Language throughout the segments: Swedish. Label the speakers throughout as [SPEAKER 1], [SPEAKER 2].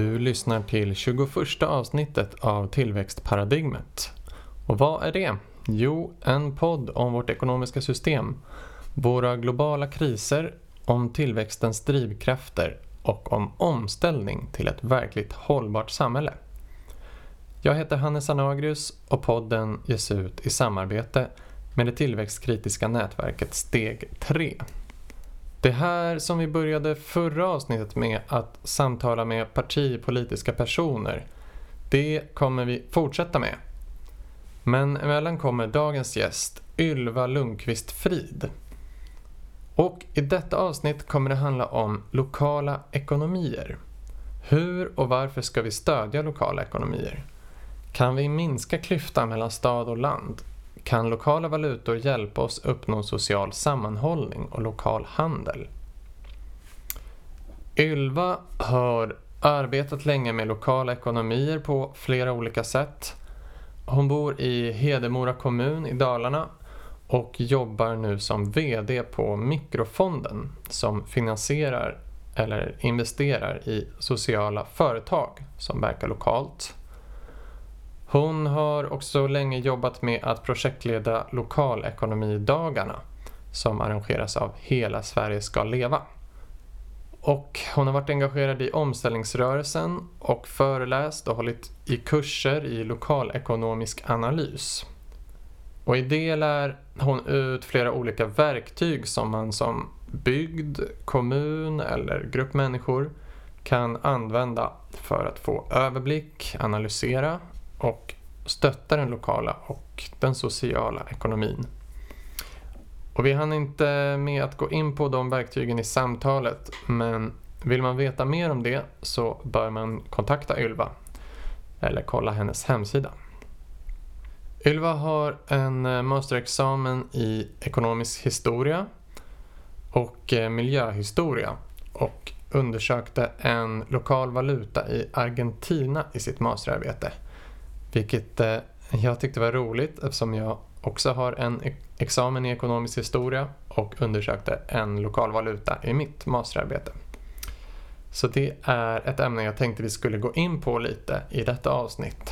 [SPEAKER 1] Du lyssnar till 21 avsnittet av Tillväxtparadigmet. Och vad är det? Jo, en podd om vårt ekonomiska system, våra globala kriser, om tillväxtens drivkrafter och om omställning till ett verkligt hållbart samhälle. Jag heter Hannes Anagrius och podden ges ut i samarbete med det tillväxtkritiska nätverket Steg 3. Det här som vi började förra avsnittet med att samtala med partipolitiska personer, det kommer vi fortsätta med. Men emellan kommer dagens gäst, Ylva Lundqvist Frid. Och i detta avsnitt kommer det handla om lokala ekonomier. Hur och varför ska vi stödja lokala ekonomier? Kan vi minska klyftan mellan stad och land? Kan lokala valutor hjälpa oss uppnå social sammanhållning och lokal handel? Ylva har arbetat länge med lokala ekonomier på flera olika sätt. Hon bor i Hedemora kommun i Dalarna och jobbar nu som VD på Mikrofonden som finansierar eller investerar i sociala företag som verkar lokalt. Hon har också länge jobbat med att projektleda lokalekonomidagarna som arrangeras av Hela Sverige ska leva. Och hon har varit engagerad i omställningsrörelsen och föreläst och hållit i kurser i lokalekonomisk analys. Och i det lär hon ut flera olika verktyg som man som bygd, kommun eller grupp människor kan använda för att få överblick, analysera och stötta den lokala och den sociala ekonomin. Och vi hann inte med att gå in på de verktygen i samtalet men vill man veta mer om det så bör man kontakta Ylva eller kolla hennes hemsida. Ylva har en masterexamen i ekonomisk historia och miljöhistoria och undersökte en lokal valuta i Argentina i sitt masterarbete. Vilket eh, jag tyckte var roligt eftersom jag också har en e-, examen i ekonomisk historia och undersökte en lokal valuta i mitt masterarbete. Så det är ett ämne jag tänkte vi skulle gå in på lite i detta avsnitt.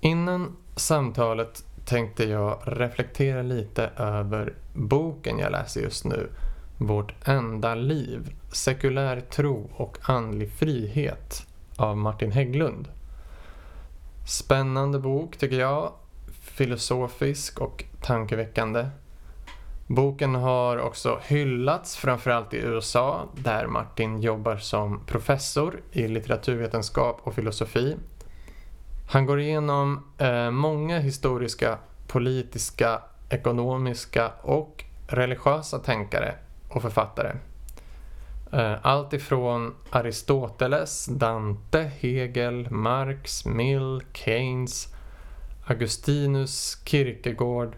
[SPEAKER 1] Innan samtalet tänkte jag reflektera lite över boken jag läser just nu, Vårt enda liv, sekulär tro och andlig frihet av Martin Hägglund. Spännande bok tycker jag, filosofisk och tankeväckande. Boken har också hyllats framförallt i USA där Martin jobbar som professor i litteraturvetenskap och filosofi han går igenom eh, många historiska, politiska, ekonomiska och religiösa tänkare och författare. Eh, allt ifrån Aristoteles, Dante, Hegel, Marx, Mill, Keynes, Augustinus, Kierkegaard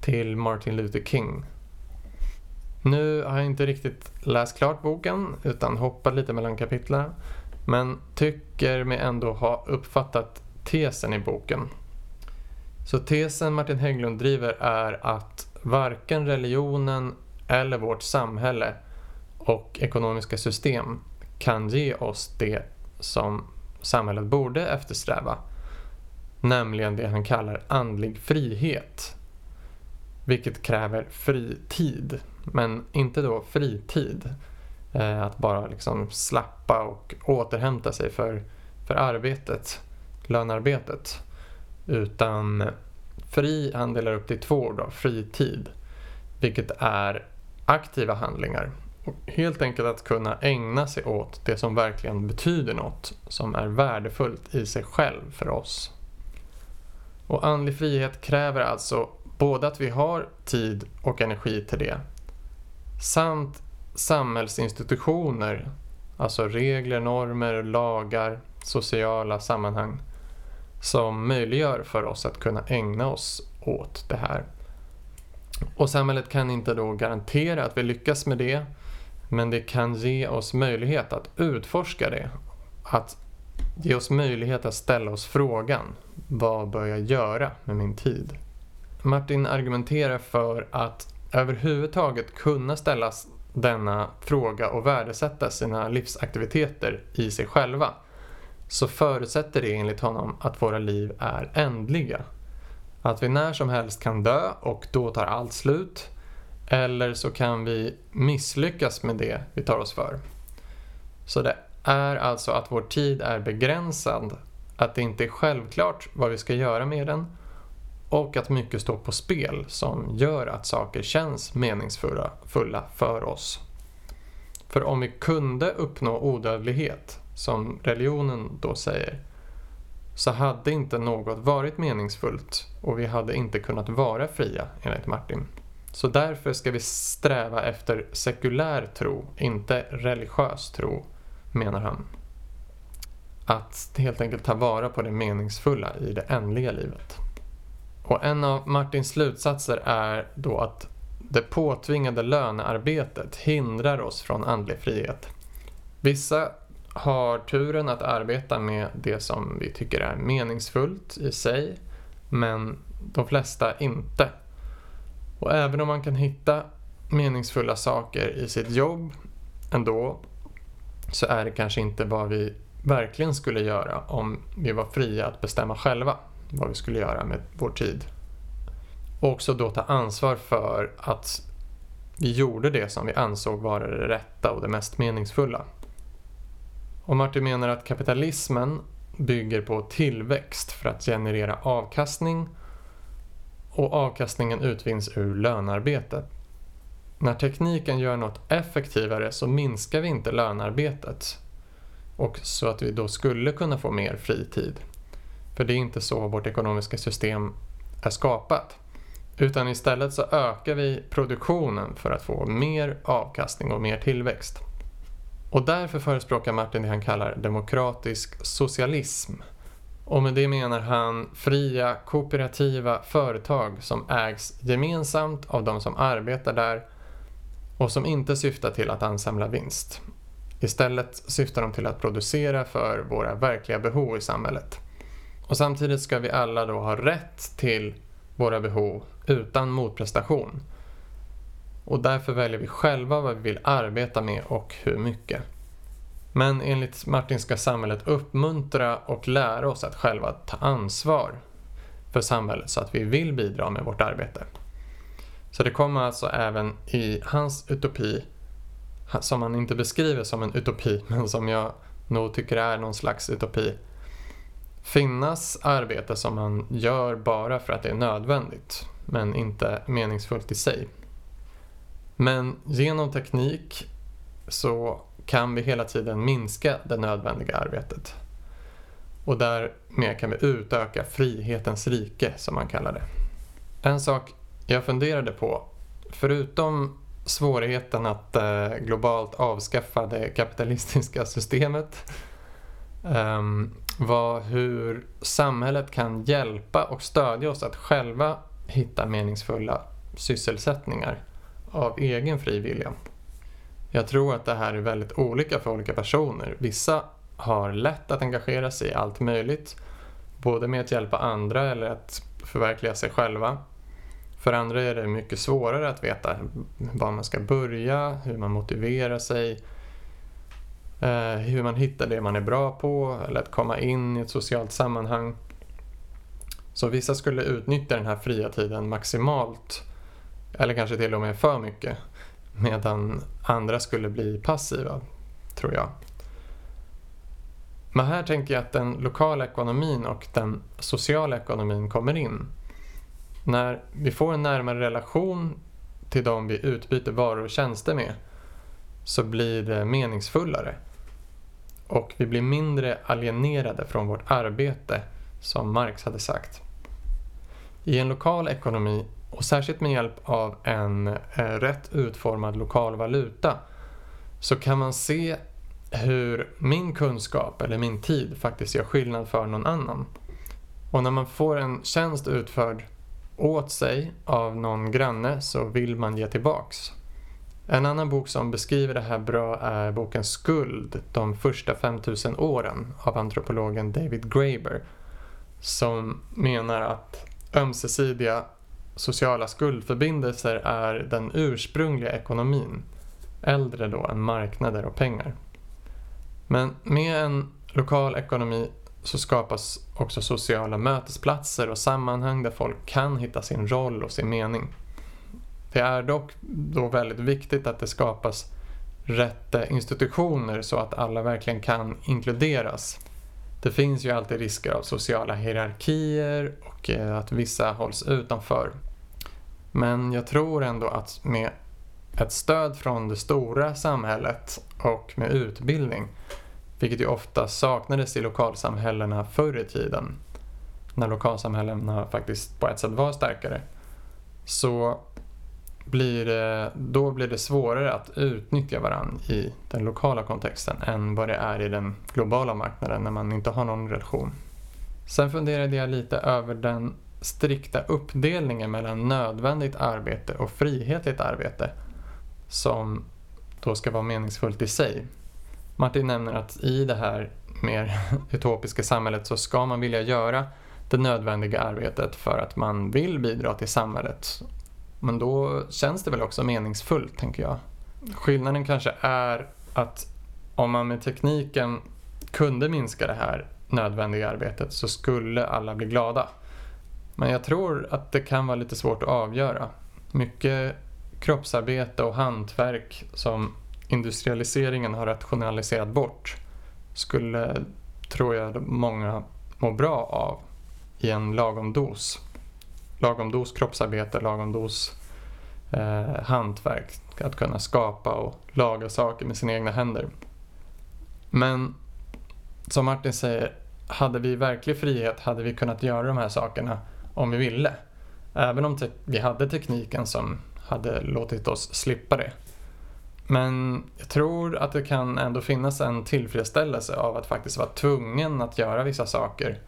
[SPEAKER 1] till Martin Luther King. Nu har jag inte riktigt läst klart boken utan hoppat lite mellan kapitlen men tycker mig ändå ha uppfattat tesen i boken. Så tesen Martin Hägglund driver är att varken religionen eller vårt samhälle och ekonomiska system kan ge oss det som samhället borde eftersträva. Nämligen det han kallar andlig frihet. Vilket kräver fri tid, men inte då fritid. Eh, att bara liksom slappa och återhämta sig för, för arbetet lönarbetet. Utan fri, han delar upp det i två ord då, fritid. Vilket är aktiva handlingar. Och helt enkelt att kunna ägna sig åt det som verkligen betyder något. Som är värdefullt i sig själv för oss. Och andlig frihet kräver alltså både att vi har tid och energi till det. Samt samhällsinstitutioner, alltså regler, normer, lagar, sociala sammanhang som möjliggör för oss att kunna ägna oss åt det här. Och samhället kan inte då garantera att vi lyckas med det men det kan ge oss möjlighet att utforska det. Att ge oss möjlighet att ställa oss frågan vad bör jag göra med min tid? Martin argumenterar för att överhuvudtaget kunna ställa denna fråga och värdesätta sina livsaktiviteter i sig själva så förutsätter det enligt honom att våra liv är ändliga. Att vi när som helst kan dö och då tar allt slut. Eller så kan vi misslyckas med det vi tar oss för. Så det är alltså att vår tid är begränsad, att det inte är självklart vad vi ska göra med den och att mycket står på spel som gör att saker känns meningsfulla för oss. För om vi kunde uppnå odödlighet, som religionen då säger, så hade inte något varit meningsfullt och vi hade inte kunnat vara fria, enligt Martin. Så därför ska vi sträva efter sekulär tro, inte religiös tro, menar han. Att helt enkelt ta vara på det meningsfulla i det ändliga livet. Och en av Martins slutsatser är då att det påtvingade lönearbetet hindrar oss från andlig frihet. Vissa har turen att arbeta med det som vi tycker är meningsfullt i sig, men de flesta inte. Och även om man kan hitta meningsfulla saker i sitt jobb ändå, så är det kanske inte vad vi verkligen skulle göra om vi var fria att bestämma själva vad vi skulle göra med vår tid. Och också då ta ansvar för att vi gjorde det som vi ansåg vara det rätta och det mest meningsfulla. Och Martin menar att kapitalismen bygger på tillväxt för att generera avkastning och avkastningen utvinns ur lönarbetet. När tekniken gör något effektivare så minskar vi inte lönarbetet och så att vi då skulle kunna få mer fritid. För det är inte så vårt ekonomiska system är skapat. Utan istället så ökar vi produktionen för att få mer avkastning och mer tillväxt. Och därför förespråkar Martin det han kallar demokratisk socialism. Och med det menar han fria kooperativa företag som ägs gemensamt av de som arbetar där och som inte syftar till att ansamla vinst. Istället syftar de till att producera för våra verkliga behov i samhället. Och samtidigt ska vi alla då ha rätt till våra behov utan motprestation. Och därför väljer vi själva vad vi vill arbeta med och hur mycket. Men enligt Martin ska samhället uppmuntra och lära oss att själva ta ansvar för samhället så att vi vill bidra med vårt arbete. Så det kommer alltså även i hans utopi, som han inte beskriver som en utopi, men som jag nog tycker är någon slags utopi, finnas arbete som man gör bara för att det är nödvändigt, men inte meningsfullt i sig. Men genom teknik så kan vi hela tiden minska det nödvändiga arbetet. Och därmed kan vi utöka frihetens rike, som man kallar det. En sak jag funderade på, förutom svårigheten att eh, globalt avskaffa det kapitalistiska systemet eh, var hur samhället kan hjälpa och stödja oss att själva hitta meningsfulla sysselsättningar av egen fri vilja. Jag tror att det här är väldigt olika för olika personer. Vissa har lätt att engagera sig i allt möjligt, både med att hjälpa andra eller att förverkliga sig själva. För andra är det mycket svårare att veta var man ska börja, hur man motiverar sig, eh, hur man hittar det man är bra på eller att komma in i ett socialt sammanhang. Så vissa skulle utnyttja den här fria tiden maximalt eller kanske till och med för mycket medan andra skulle bli passiva, tror jag. Men här tänker jag att den lokala ekonomin och den sociala ekonomin kommer in. När vi får en närmare relation till de vi utbyter varor och tjänster med så blir det meningsfullare och vi blir mindre alienerade från vårt arbete, som Marx hade sagt. I en lokal ekonomi, och särskilt med hjälp av en eh, rätt utformad lokal valuta, så kan man se hur min kunskap eller min tid faktiskt gör skillnad för någon annan. Och när man får en tjänst utförd åt sig av någon granne så vill man ge tillbaks. En annan bok som beskriver det här bra är boken Skuld, de första 5000 åren av antropologen David Graeber som menar att ömsesidiga sociala skuldförbindelser är den ursprungliga ekonomin. äldre då än marknader och pengar. Men med en lokal ekonomi så skapas också sociala mötesplatser och sammanhang där folk kan hitta sin roll och sin mening. Det är dock då väldigt viktigt att det skapas rätt institutioner så att alla verkligen kan inkluderas. Det finns ju alltid risker av sociala hierarkier och eh, att vissa hålls utanför. Men jag tror ändå att med ett stöd från det stora samhället och med utbildning, vilket ju ofta saknades i lokalsamhällena förr i tiden, när lokalsamhällena faktiskt på ett sätt var starkare, så blir det, då blir det svårare att utnyttja varandra i den lokala kontexten än vad det är i den globala marknaden när man inte har någon relation. Sen funderade jag lite över den strikta uppdelningen mellan nödvändigt arbete och frihetligt arbete som då ska vara meningsfullt i sig. Martin nämner att i det här mer utopiska samhället så ska man vilja göra det nödvändiga arbetet för att man vill bidra till samhället men då känns det väl också meningsfullt, tänker jag. Skillnaden kanske är att om man med tekniken kunde minska det här nödvändiga arbetet så skulle alla bli glada. Men jag tror att det kan vara lite svårt att avgöra. Mycket kroppsarbete och hantverk som industrialiseringen har rationaliserat bort skulle, tror jag, många må bra av i en lagom dos lagom dos kroppsarbete, lagom dos eh, hantverk. Att kunna skapa och laga saker med sina egna händer. Men som Martin säger, hade vi verklig frihet hade vi kunnat göra de här sakerna om vi ville. Även om vi hade tekniken som hade låtit oss slippa det. Men jag tror att det kan ändå finnas en tillfredsställelse av att faktiskt vara tvungen att göra vissa saker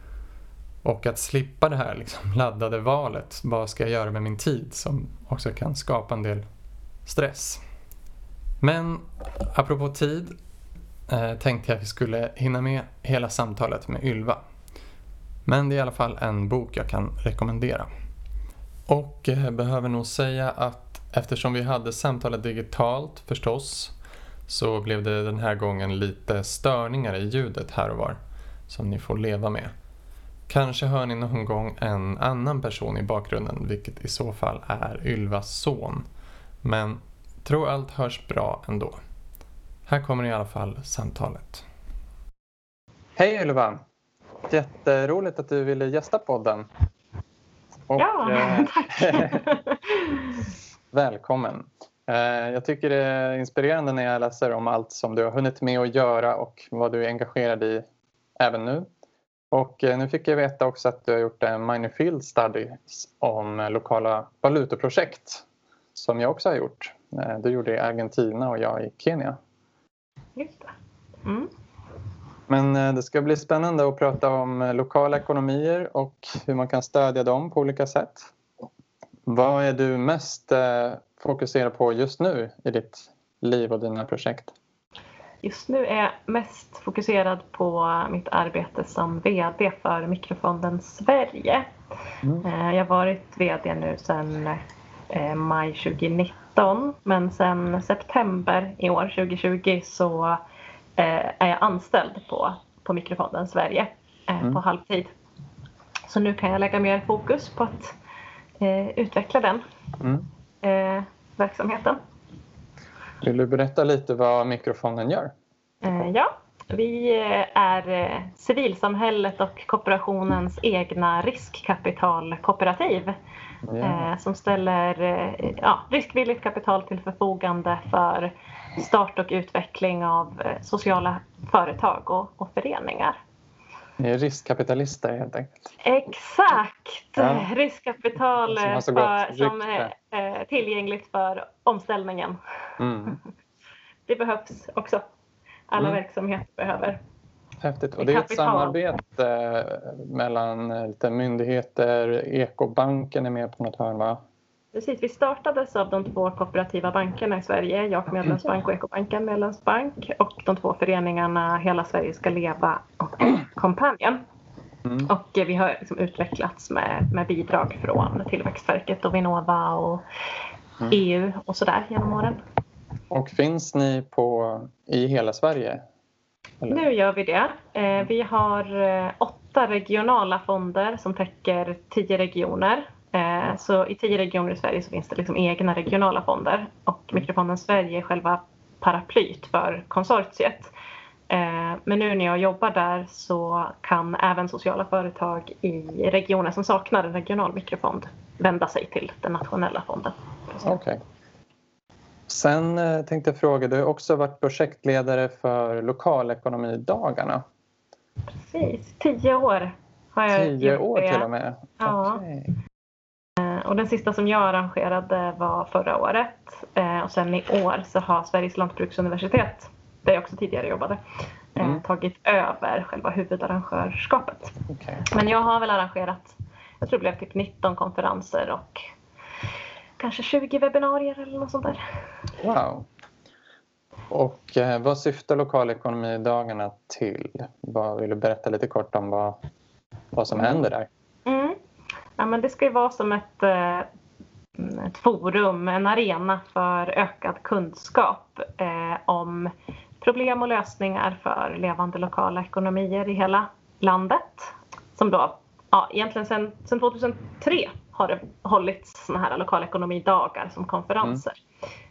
[SPEAKER 1] och att slippa det här liksom laddade valet, vad ska jag göra med min tid, som också kan skapa en del stress. Men apropå tid eh, tänkte jag att vi skulle hinna med hela samtalet med Ylva. Men det är i alla fall en bok jag kan rekommendera. Och eh, behöver nog säga att eftersom vi hade samtalet digitalt förstås så blev det den här gången lite störningar i ljudet här och var som ni får leva med. Kanske hör ni någon gång en annan person i bakgrunden, vilket i så fall är Ylvas son. Men tror allt hörs bra ändå. Här kommer i alla fall samtalet. Hej Ylva! Jätteroligt att du ville gästa podden.
[SPEAKER 2] Och, ja, eh, tack!
[SPEAKER 1] välkommen! Eh, jag tycker det är inspirerande när jag läser om allt som du har hunnit med att göra och vad du är engagerad i även nu. Och eh, nu fick jag veta också att du har gjort en minor field studies om eh, lokala valutaprojekt som jag också har gjort. Eh, du gjorde i Argentina och jag i Kenya.
[SPEAKER 2] Just det. Mm.
[SPEAKER 1] Men det ska bli spännande att prata om lokala ekonomier och hur man kan stödja dem på olika sätt. Vad är du mest fokuserad på just nu i ditt liv och dina projekt?
[SPEAKER 2] Just nu är jag mest fokuserad på mitt arbete som VD för Mikrofonden Sverige. Mm. Eh, jag har varit VD nu sedan eh, maj 2019 men sedan september i år 2020 så eh, är jag anställd på, på Mikrofonden Sverige mm. på halvtid. Så nu kan jag lägga mer fokus på att utveckla den mm. verksamheten.
[SPEAKER 1] Vill du berätta lite vad mikrofonen gör?
[SPEAKER 2] Eh, ja, vi är eh, civilsamhället och kooperationens egna riskkapitalkooperativ yeah. som ställer eh, ja, riskvilligt kapital till förfogande för start och utveckling av sociala företag och, och föreningar.
[SPEAKER 1] Ni är riskkapitalister helt enkelt?
[SPEAKER 2] Exakt! Ja. Riskkapital som, för, som är tillgängligt för omställningen. Mm. Det behövs också. Alla mm. verksamheter behöver.
[SPEAKER 1] Häftigt. Och det är ett samarbete eh, mellan eh, lite myndigheter, Ekobanken är med på något hörn va?
[SPEAKER 2] Precis, vi startades av de två kooperativa bankerna i Sverige, Jag Medlemsbank och Ekobanken Medlemsbank och de två föreningarna Hela Sverige ska leva och Kompanjen. Mm. Och vi har liksom utvecklats med, med bidrag från Tillväxtverket och Vinnova och mm. EU och sådär genom åren.
[SPEAKER 1] Och finns ni på, i hela Sverige?
[SPEAKER 2] Eller? Nu gör vi det. Eh, vi har eh, åtta regionala fonder som täcker tio regioner. Eh, så i tio regioner i Sverige så finns det liksom egna regionala fonder och Mikrofonden Sverige är själva paraplyt för konsortiet. Men nu när jag jobbar där så kan även sociala företag i regioner som saknar en regional mikrofond vända sig till den nationella fonden.
[SPEAKER 1] Okay. Sen eh, tänkte jag fråga, du har också varit projektledare för lokalekonomidagarna.
[SPEAKER 2] Precis, tio år har
[SPEAKER 1] jag Tio år till och med?
[SPEAKER 2] Ja. Okay. Eh, och den sista som jag arrangerade var förra året. Eh, och sen i år så har Sveriges lantbruksuniversitet, där jag också tidigare jobbade, mm. tagit över själva huvudarrangörskapet. Okay. Men jag har väl arrangerat, jag tror det blev typ 19 konferenser och kanske 20 webbinarier eller något sånt där.
[SPEAKER 1] Wow. Och eh, vad syftar lokalekonomidagarna till? Vad, vill du berätta lite kort om vad, vad som händer där?
[SPEAKER 2] Mm. Ja, men det ska ju vara som ett, eh, ett forum, en arena för ökad kunskap eh, om problem och lösningar för levande lokala ekonomier i hela landet. Som då, ja, egentligen sedan 2003 har det hållits såna här lokalekonomidagar som konferenser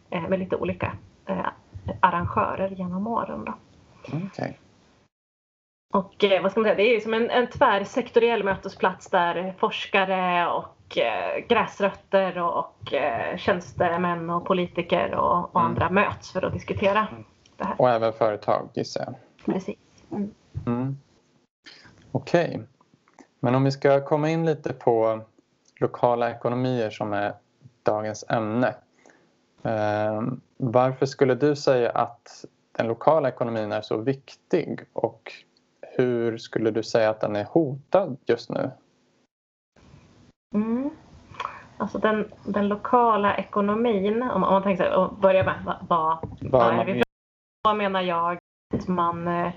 [SPEAKER 2] mm. med lite olika eh, arrangörer genom åren. Då.
[SPEAKER 1] Okay.
[SPEAKER 2] Och eh, vad ska man säga, det är som en, en tvärsektoriell mötesplats där forskare och eh, gräsrötter och, och eh, tjänstemän och politiker och, och mm. andra möts för att diskutera det här.
[SPEAKER 1] Och även företag gissar jag.
[SPEAKER 2] Precis. Mm.
[SPEAKER 1] Mm. Okej. Okay. Men om vi ska komma in lite på lokala ekonomier som är dagens ämne. Varför skulle du säga att den lokala ekonomin är så viktig och hur skulle du säga att den är hotad just nu?
[SPEAKER 2] Mm. Alltså den, den lokala ekonomin, om, om man tänker sig att börja med vad, vad, vad, är vi, vad menar jag att man eh,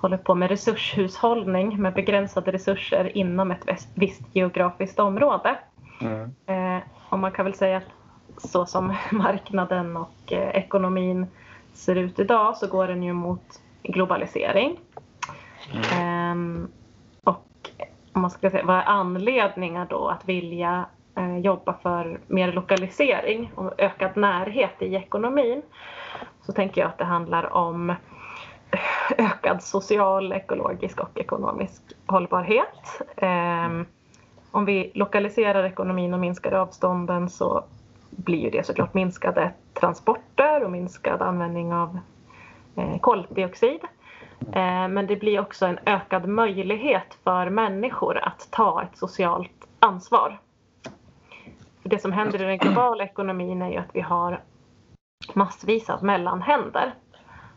[SPEAKER 2] håller på med resurshushållning med begränsade resurser inom ett visst geografiskt område. Mm. Eh, och man kan väl säga att så som marknaden och eh, ekonomin ser ut idag så går den ju mot globalisering. Mm. Och om man ska säga, vad är anledningar då att vilja eh, jobba för mer lokalisering och ökad närhet i ekonomin? Så tänker jag att det handlar om eh, ökad social, ekologisk och ekonomisk hållbarhet. Ehm, om vi lokaliserar ekonomin och minskar avstånden så blir ju det såklart minskade transporter och minskad användning av eh, koldioxid. Eh, men det blir också en ökad möjlighet för människor att ta ett socialt ansvar. För det som händer i den globala ekonomin är ju att vi har massvis av mellanhänder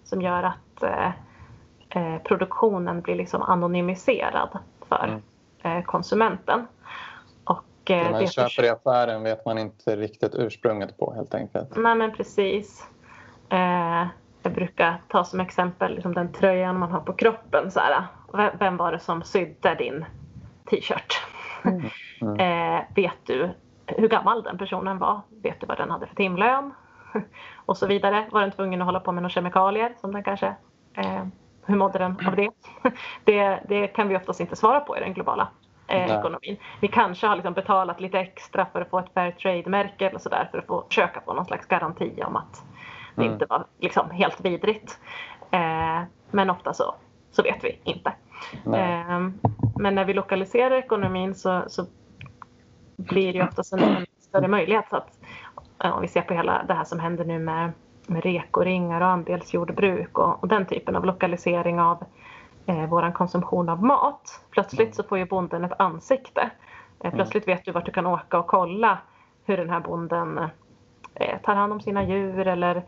[SPEAKER 2] som gör att eh, eh, produktionen blir liksom anonymiserad för mm. eh, konsumenten. Och,
[SPEAKER 1] eh, det man köper i affären vet man inte riktigt ursprunget på helt enkelt.
[SPEAKER 2] Nej men precis. Jag brukar ta som exempel liksom den tröjan man har på kroppen. Så här, vem var det som sydde din t-shirt? Mm. Mm. eh, vet du hur gammal den personen var? Vet du vad den hade för timlön? och så vidare. Var den tvungen att hålla på med några kemikalier som den kanske eh, hur mådde den av det? det? Det kan vi oftast inte svara på i den globala eh, ekonomin. Vi kanske har liksom betalat lite extra för att få ett fair trade-märke eller sådär för att få försöka få någon slags garanti om att det mm. inte var liksom helt vidrigt. Eh, men ofta så, så vet vi inte. Eh, men när vi lokaliserar ekonomin så, så blir det oftast en större möjlighet. Att, om vi ser på hela det här som händer nu med med rekoringar och andelsjordbruk och, och den typen av lokalisering av eh, vår konsumtion av mat. Plötsligt så får ju bonden ett ansikte. Eh, mm. plötsligt vet du vart du kan åka och kolla hur den här bonden eh, tar hand om sina djur eller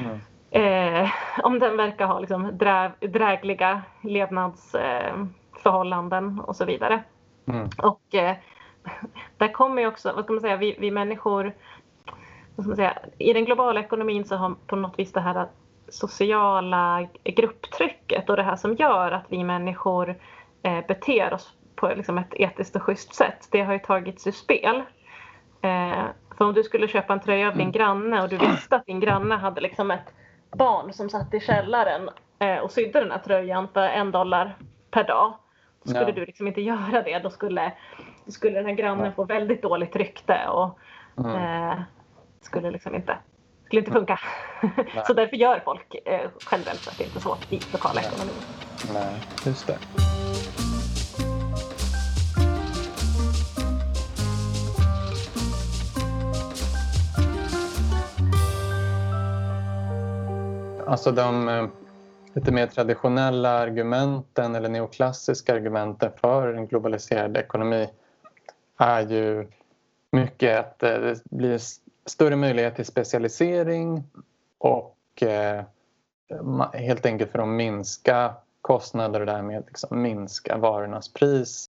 [SPEAKER 2] mm. eh, om den verkar ha liksom, drä, drägliga levnadsförhållanden och så vidare. Mm. Och eh, där kommer ju också, vad ska man säga, vi, vi människor säga, i den globala ekonomin så har på något vis det här sociala grupptrycket och det här som gör att vi människor eh, beter oss på liksom ett etiskt och schysst sätt, det har ju tagits ur spel. Eh, För om du skulle köpa en tröja av din mm. granne och du visste att din granne hade liksom ett barn som satt i källaren eh, och sydde den här tröjan för en dollar per dag. Då skulle ja. du liksom inte göra det. Då skulle, då skulle den här grannen få väldigt dåligt rykte och mm. eh, skulle liksom inte skulle inte funka. så därför gör folk eh, generellt sett inte så i lokala ekonomin.
[SPEAKER 1] Nej, just det. Alltså de eh, lite mer traditionella argumenten eller neoklassiska argumenten för en globaliserad ekonomi är ju mycket att eh, det blir större möjlighet till specialisering och eh, helt enkelt för att minska kostnader och därmed liksom minska varornas pris.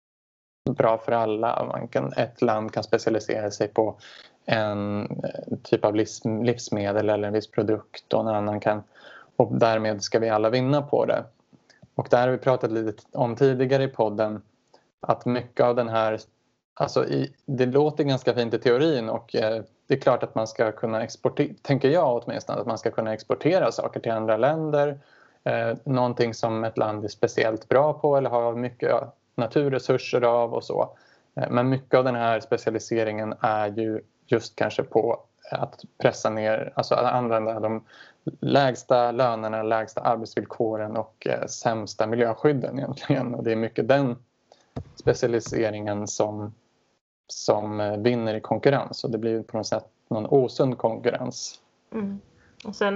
[SPEAKER 1] Bra för alla. Man kan, ett land kan specialisera sig på en eh, typ av livsmedel eller en viss produkt och en annan kan och därmed ska vi alla vinna på det. Och där har vi pratat lite om tidigare i podden att mycket av den här, alltså i, det låter ganska fint i teorin och eh, det är klart att man ska kunna exportera, tänker jag åtminstone, att man ska kunna exportera saker till andra länder. Eh, någonting som ett land är speciellt bra på eller har mycket naturresurser av och så. Eh, men mycket av den här specialiseringen är ju just kanske på att pressa ner, alltså att använda de lägsta lönerna, lägsta arbetsvillkoren och eh, sämsta miljöskydden egentligen. Och det är mycket den specialiseringen som, som eh, vinner i konkurrens och det blir på något sätt någon osund konkurrens.
[SPEAKER 2] Mm. Och sen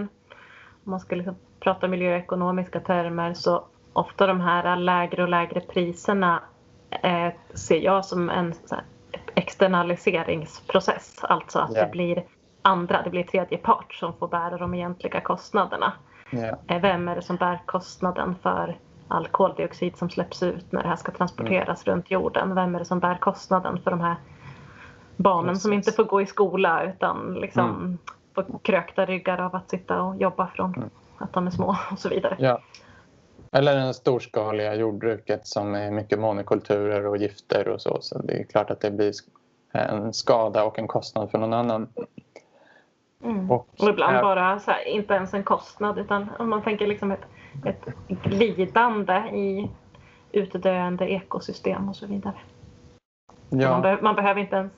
[SPEAKER 2] om man ska liksom prata miljöekonomiska termer så ofta de här lägre och lägre priserna eh, ser jag som en här, externaliseringsprocess. Alltså att yeah. det blir andra, det blir tredje part som får bära de egentliga kostnaderna. Yeah. Vem är det som bär kostnaden för all koldioxid som släpps ut när det här ska transporteras mm. runt jorden? Vem är det som bär kostnaden för de här barnen Precis. som inte får gå i skola utan liksom mm. får krökta ryggar av att sitta och jobba från mm. att de är små och så vidare.
[SPEAKER 1] Ja. Eller det storskaliga jordbruket som är mycket monokulturer och gifter och så. Så det är klart att det blir en skada och en kostnad för någon annan.
[SPEAKER 2] Mm. Och, och, ibland bara så här, inte ens en kostnad utan om man tänker liksom ett, ett glidande i utdöende ekosystem och så vidare. Ja. Man, be man, behöver inte ens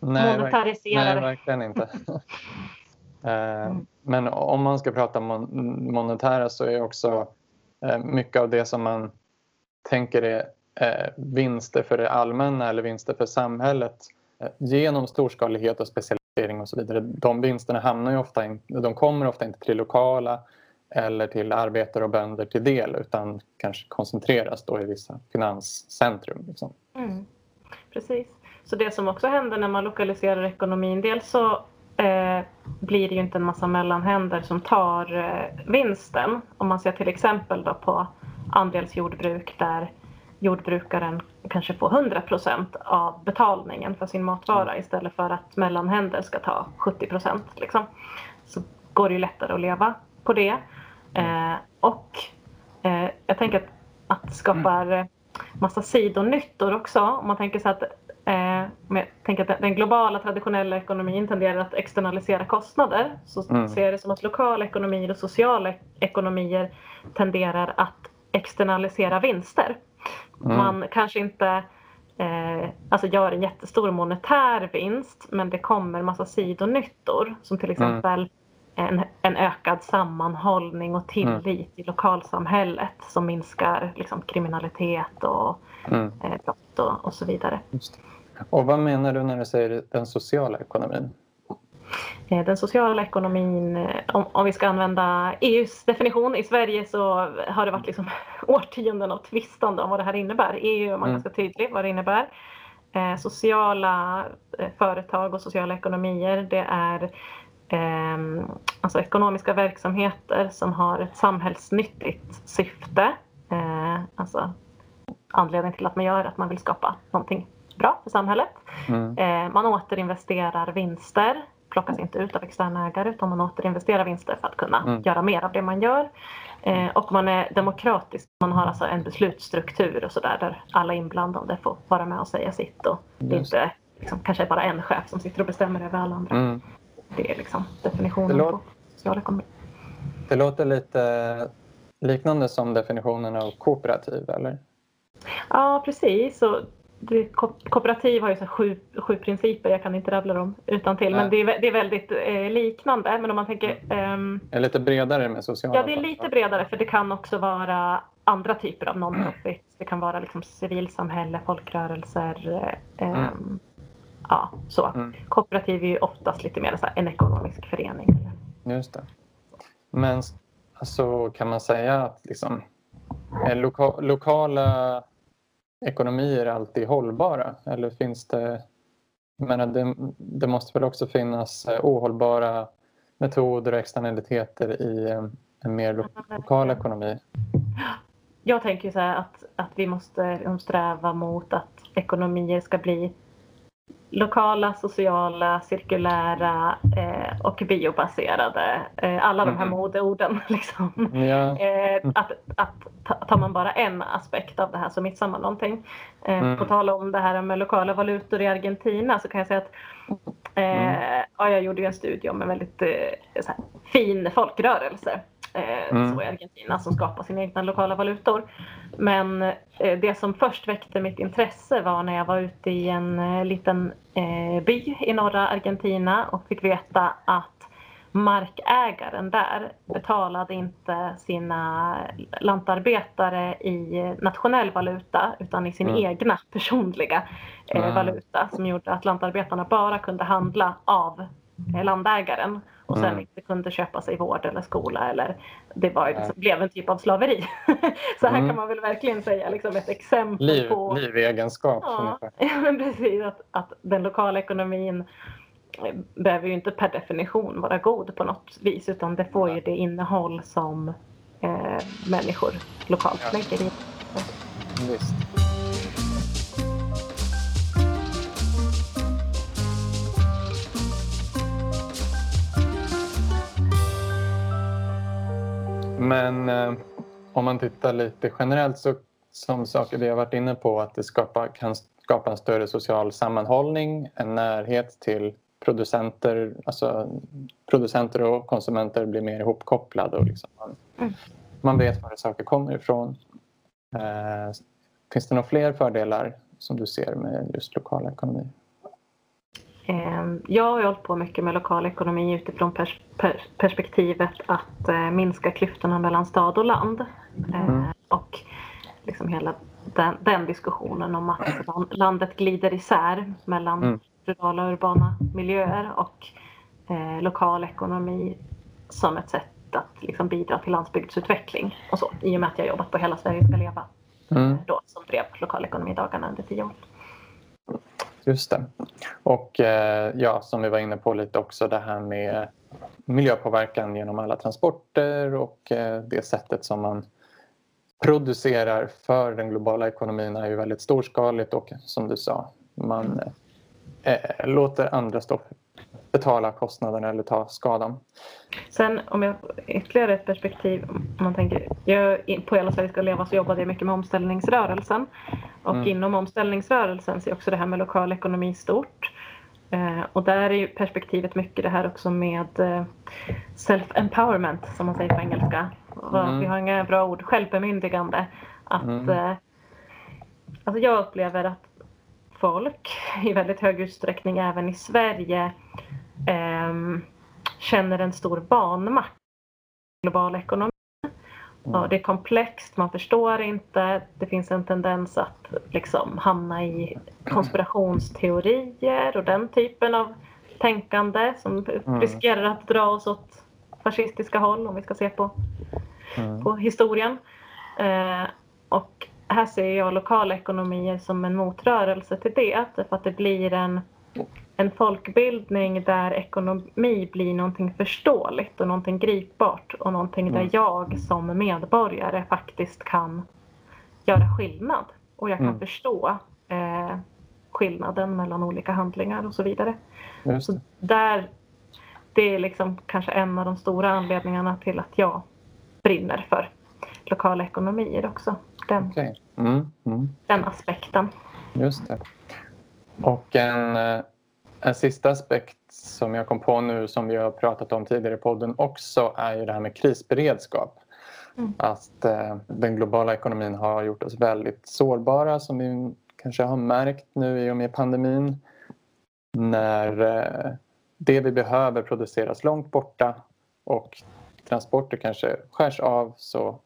[SPEAKER 2] nej, monetarisera
[SPEAKER 1] nej, det. Nej, verkligen inte. Eh, mm. Men om man ska prata mon monetära så är också Eh, mycket av det som man tänker är eh, vinster för det allmänna eller vinster för samhället eh, genom storskalighet och specialisering och så vidare. De vinsterna hamnar ju ofta in, de kommer ofta inte till lokala eller till arbetare och bönder till del utan kanske koncentreras då i vissa finanscentrum. Liksom.
[SPEAKER 2] Mm. Precis. Så det som också händer när man lokaliserar ekonomin, dels så eh, blir det ju inte en massa mellanhänder som tar eh, vinsten. Om man ser till exempel då på andelsjordbruk där jordbrukaren kanske får 100% av betalningen för sin matvara mm. istället för att mellanhänder ska ta 70% liksom. Så går det ju lättare att leva på det. Mm. Eh, och eh, jag tänker att, att det skapar mm. massa sidonyttor också. Om man tänker så att eh, jag tänker att den globala traditionella ekonomin tenderar att externalisera kostnader så mm. ser jag det som att lokala ekonomier och sociala ekonomier tenderar att externalisera vinster. Mm. Man kanske inte eh, alltså gör en jättestor monetär vinst men det kommer massa sidonyttor som till mm. exempel mm. en, en ökad sammanhållning och tillit mm. i lokalsamhället som minskar liksom, kriminalitet och mm. eh, brott och, och så vidare.
[SPEAKER 1] Och vad menar du när du säger den sociala ekonomin?
[SPEAKER 2] Eh, den sociala ekonomin, eh, om, om, vi ska använda EUs definition, i Sverige så har det varit liksom årtionden av tvistande om vad det här innebär. EU är man mm. ganska tydlig vad det innebär. Eh, sociala eh, företag och sociala ekonomier, det är eh, alltså ekonomiska verksamheter som har ett samhällsnyttigt syfte. Eh, alltså anledning till att man gör att man vill skapa någonting bra för samhället. Mm. man återinvesterar vinster plockas inte ut av externa ägare utan man återinvesterar vinster för att kunna mm. göra mer av det man gör. Eh, och man är demokratisk. Man har alltså en beslutsstruktur och sådär där alla inblandade får vara med och säga sitt och det är inte liksom, kanske bara en chef som sitter och bestämmer över alla andra.
[SPEAKER 1] Mm.
[SPEAKER 2] Det är liksom definitionen
[SPEAKER 1] Det låter-
[SPEAKER 2] på social ekonomi.
[SPEAKER 1] Det låter lite liknande som definitionen av kooperativ, eller?
[SPEAKER 2] Ja, precis. Och kooperativ har ju så sju, sju principer, jag kan inte rabbla dem utan till men det är, det är väldigt eh, liknande. Men om man tänker ehm,
[SPEAKER 1] Är lite bredare med sociala
[SPEAKER 2] Ja, det är lite bredare för det kan också vara andra typer av non-profit. Det kan vara liksom civilsamhälle, folkrörelser. Eh, ehm,
[SPEAKER 1] Mm.
[SPEAKER 2] Ja, så.
[SPEAKER 1] Mm.
[SPEAKER 2] Kooperativ är ju oftast lite mer så här, en ekonomisk förening.
[SPEAKER 1] Just det. Men alltså, kan man säga att liksom, är loka, lokala ekonomier alltid hållbara? Eller finns det... Jag menar, det, det måste väl också finnas eh, ohållbara metoder och externaliteter i en, en mer lo, lokal ekonomi?
[SPEAKER 2] Jag tänker så här att, att vi måste eh, sträva mot att ekonomier ska bli lokala, sociala, cirkulära eh, och biobaserade. Eh, alla de här modeorden. Liksom.
[SPEAKER 1] Ja,
[SPEAKER 2] Eh, att, att ta- tar man bara en aspekt av det här så missar man någonting. Eh,
[SPEAKER 1] Mm.
[SPEAKER 2] På tal om det här med lokala valutor i Argentina så kan jag säga att eh, ja, jag gjorde ju en studie om en väldigt eh, fin folkrörelse eh,
[SPEAKER 1] Mm.
[SPEAKER 2] så i Argentina som skapar sina egna lokala valutor. Men eh, det som först väckte mitt intresse var när jag var ute i en eh, liten eh, by i norra Argentina och fick veta att markägaren där betalade inte sina lantarbetare i nationell valuta utan i sin
[SPEAKER 1] Mm.
[SPEAKER 2] egna personliga
[SPEAKER 1] Ah.
[SPEAKER 2] valuta som gjorde att lantarbetarna bara kunde handla av eh, landägaren och sen
[SPEAKER 1] Mm.
[SPEAKER 2] inte kunde köpa sig vård eller skola eller det var, liksom, blev en typ av slaveri. Så här
[SPEAKER 1] Mm.
[SPEAKER 2] kan man väl verkligen säga liksom ett exempel
[SPEAKER 1] liv,
[SPEAKER 2] på
[SPEAKER 1] livegenskap.
[SPEAKER 2] Ja, men precis. Att, att den lokala ekonomin eh, behöver ju inte per definition vara god på något vis utan det får ju det innehåll som eh, människor lokalt
[SPEAKER 1] Ja.
[SPEAKER 2] lägger i.
[SPEAKER 1] Visst. Men eh, om man tittar lite generellt så som saker vi har varit inne på att det skapar, kan skapa en större social sammanhållning, en närhet till producenter, alltså producenter och konsumenter blir mer ihopkopplade och liksom man,
[SPEAKER 2] Mm.
[SPEAKER 1] man vet var saker kommer ifrån. Eh, finns det några fler fördelar som du ser med just lokal ekonomi?
[SPEAKER 2] Eh, jag har hållit på mycket med lokal ekonomi utifrån pers- per- perspektivet att eh, minska klyftorna mellan stad och land. Eh,
[SPEAKER 1] Mm.
[SPEAKER 2] Och liksom hela den, den diskussionen om att lan- landet glider isär mellan
[SPEAKER 1] Mm.
[SPEAKER 2] rurala och urbana miljöer och eh, lokal ekonomi som ett sätt att liksom bidra till landsbygdsutveckling och så. I och med att jag jobbat på Hela Sverige ska leva
[SPEAKER 1] Mm.
[SPEAKER 2] då som drev lokalekonomidagarna under tio år.
[SPEAKER 1] Just det. Och eh, ja, som vi var inne på lite också det här med miljöpåverkan genom alla transporter och eh, det sättet som man producerar för den globala ekonomin är ju väldigt storskaligt och som du sa, man eh, eh låter andra stå betala kostnaden eller ta skadan.
[SPEAKER 2] Sen om jag ytterligare ett perspektiv, om man tänker, jag, på Hela Sverige ska leva så jobbade jag mycket med omställningsrörelsen. Och
[SPEAKER 1] Mm.
[SPEAKER 2] inom omställningsrörelsen så är också det här med lokal ekonomi stort. Eh, och där är ju perspektivet mycket det här också med eh, self-empowerment som man säger på engelska.
[SPEAKER 1] Mm.
[SPEAKER 2] Vi har inga bra ord, självbemyndigande. Att,
[SPEAKER 1] Mm.
[SPEAKER 2] eh, alltså jag upplever att folk i väldigt hög utsträckning även i Sverige ehm, känner en stor vanmakt i global ekonomi.
[SPEAKER 1] Mm.
[SPEAKER 2] Och det är komplext, man förstår inte. Det finns en tendens att liksom hamna i konspirationsteorier och den typen av tänkande som
[SPEAKER 1] Mm.
[SPEAKER 2] riskerar att dra oss åt fascistiska håll om vi ska se på
[SPEAKER 1] Mm.
[SPEAKER 2] på historien. Eh, och här ser jag lokala ekonomier som en motrörelse till det. Därför att det blir en, en folkbildning där ekonomi blir någonting förståeligt och någonting gripbart och någonting där
[SPEAKER 1] Mm.
[SPEAKER 2] jag som medborgare faktiskt kan göra skillnad. Och jag kan
[SPEAKER 1] Mm.
[SPEAKER 2] förstå eh, skillnaden mellan olika handlingar och så vidare.
[SPEAKER 1] Just
[SPEAKER 2] Så där, det är liksom kanske en av de stora anledningarna till att jag brinner för lokala ekonomier också. Den,
[SPEAKER 1] Okej. Mm. Mm.
[SPEAKER 2] den aspekten.
[SPEAKER 1] Just det. Och en, eh, en sista aspekt som jag kom på nu som vi har pratat om tidigare i podden också är ju det här med krisberedskap. Mm. Att eh, den globala ekonomin har gjort oss väldigt sårbara som vi kanske har märkt nu i och med pandemin. När eh, det vi behöver produceras långt borta och transporter kanske skärs av så,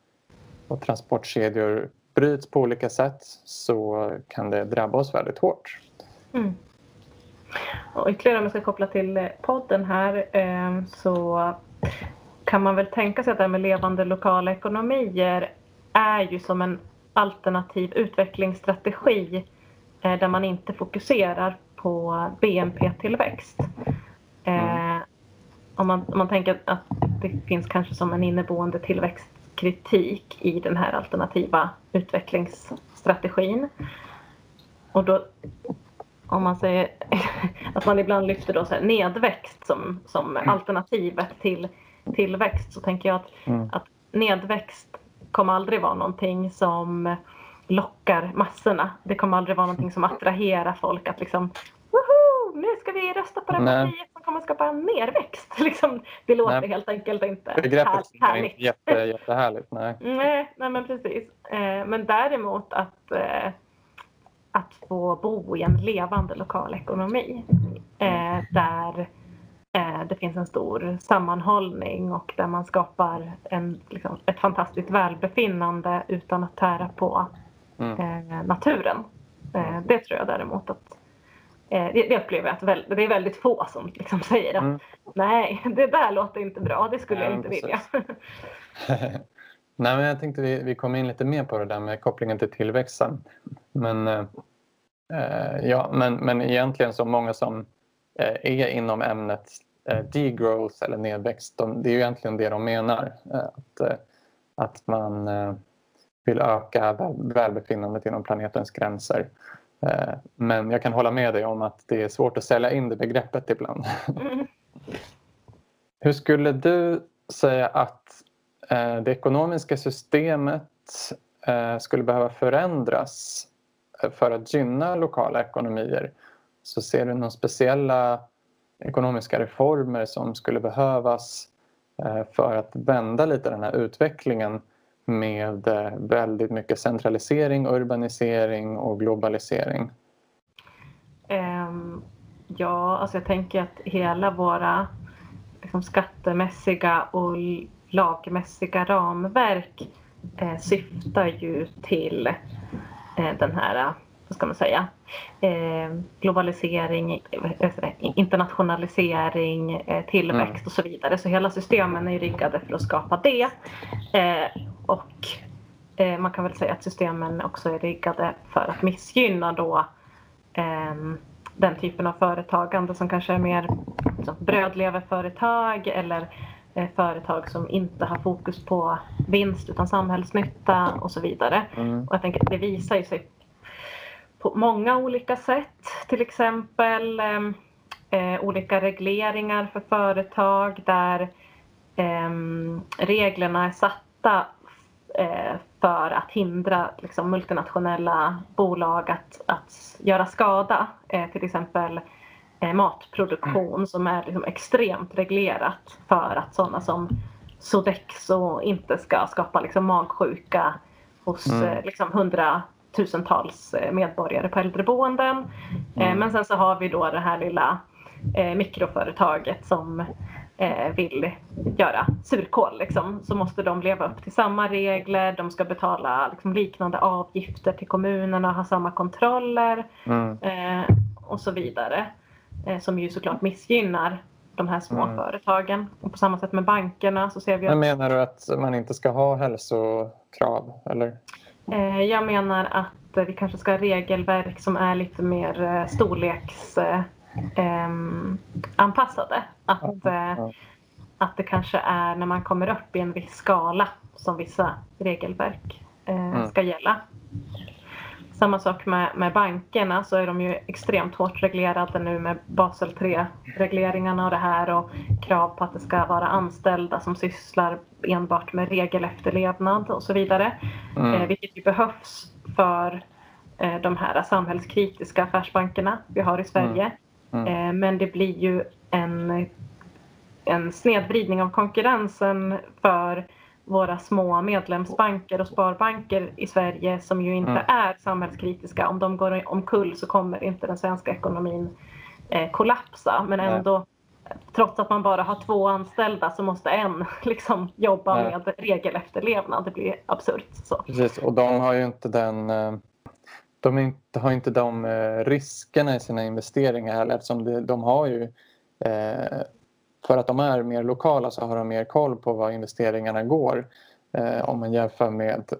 [SPEAKER 1] och transportkedjor bryts på olika sätt så kan det drabba oss väldigt hårt. Mm.
[SPEAKER 2] Och ytterligare om jag ska koppla till eh, podden här eh, så kan man väl tänka sig att det här med levande lokala ekonomier är ju som en alternativ utvecklingsstrategi eh, där man inte fokuserar på BNP-tillväxt. Mm. Om man, om man tänker att det finns kanske som en inneboende tillväxtkritik i den här alternativa utvecklingsstrategin. Och då om man säger att man ibland lyfter då så nedväxt som, som mm. alternativet till tillväxt så tänker jag att, mm. att nedväxt kommer aldrig vara någonting som lockar massorna. Det kommer aldrig vara någonting som attraherar folk att liksom Woho! Nu ska vi rösta på det partiet som kommer skapa nerväxt. Liksom, det låter nej. helt enkelt inte
[SPEAKER 1] Begreppet härligt. är inte jätte, jättehärligt. Nej.
[SPEAKER 2] nej, nej men precis. Eh, men däremot att eh, att få bo i en levande lokal ekonomi eh, där eh, det finns en stor sammanhållning och där man skapar en, liksom, ett fantastiskt välbefinnande utan att tära på mm. eh, naturen. Eh, det tror jag däremot att eh, det, det upplever jag att väl, det är väldigt få som liksom säger att mm. nej, det där låter inte bra, det skulle ja, jag inte precis. vilja.
[SPEAKER 1] Nej, men jag tänkte vi, vi kom in lite mer på det där med kopplingen till tillväxten. Men, eh, ja, men, men egentligen så många som eh, är inom ämnet eh, degrowth eller nedväxt, de, det är ju egentligen det de menar. Eh, att, eh, att man eh, vill öka väl, välbefinnandet inom planetens gränser. Eh, men jag kan hålla med dig om att det är svårt att sälja in det begreppet ibland. Mm. Hur skulle du säga att Eh, Eh, det ekonomiska systemet eh, skulle behöva förändras eh, för att gynna lokala ekonomier så ser du några speciella ekonomiska reformer som skulle behövas för att vända lite den här utvecklingen med väldigt mycket centralisering, urbanisering och globalisering?
[SPEAKER 2] Ehm, ja, alltså jag tänker att hela våra liksom, skattemässiga och lagmässiga ramverk eh, syftar ju till eh, den här, vad ska man säga, eh, globalisering, eh, internationalisering, eh, tillväxt mm. och så vidare. Så hela systemen är riggade för att skapa det. Eh, och man kan väl säga att systemen också är riggade för att missgynna då den typen av företagande som kanske är mer liksom, brödleverföretag eller Eh, företag som inte har fokus på vinst utan samhällsnytta och så vidare. Mm. Och jag tänker att det visar ju sig på många olika sätt. Till exempel ehm, eh, olika regleringar för företag där eh, reglerna är satta eh, för att hindra liksom, multinationella bolag att, att göra skada. Eh, till exempel eh, matproduktion mm. som är liksom extremt reglerat för att sådana som Sodexo inte ska skapa liksom magsjuka hos mm. eh, liksom hundratusentals eh, medborgare på äldreboenden. Eh, mm. men sen så har vi då det här lilla eh, mikroföretaget som eh, vill göra surkål liksom, så måste de leva upp till samma regler. De ska betala liksom, liknande avgifter till kommunerna, ha samma kontroller mm. eh, och så vidare. Eh, som ju såklart missgynnar de här små mm. företagen. Och på samma sätt med bankerna så ser vi.
[SPEAKER 1] Men menar du att man inte ska ha hälsokrav? Eller?
[SPEAKER 2] Eh, jag menar att vi kanske ska ha regelverk som är lite mer eh, storleksanpassade. Att, att det kanske är när man kommer upp i en viss skala som vissa regelverk mm. ska gälla. Samma sak med, med bankerna så är de ju extremt hårt reglerade nu med Basel 3-regleringarna och det här och krav på att det ska vara anställda som sysslar enbart med regelefterlevnad och så vidare. Mm. Eh, vilket ju behövs för eh, de här samhällskritiska affärsbankerna vi har i Sverige. Mm. Mm. Men det blir ju en, en snedvridning av konkurrensen för våra små medlemsbanker och sparbanker i Sverige som ju inte mm. är samhällskritiska. Om de går omkull så kommer inte den svenska ekonomin eh, kollapsa. Men ändå, trots att man bara har två anställda så måste en liksom jobba Nej. med regelefterlevnad. Det blir absurt. Så.
[SPEAKER 1] Precis, och de har ju inte den eh, de inte, har inte de eh, riskerna i sina investeringar heller eftersom de, de har ju eh, för att de är mer lokala så har de mer koll på var investeringarna går eh, om man jämför med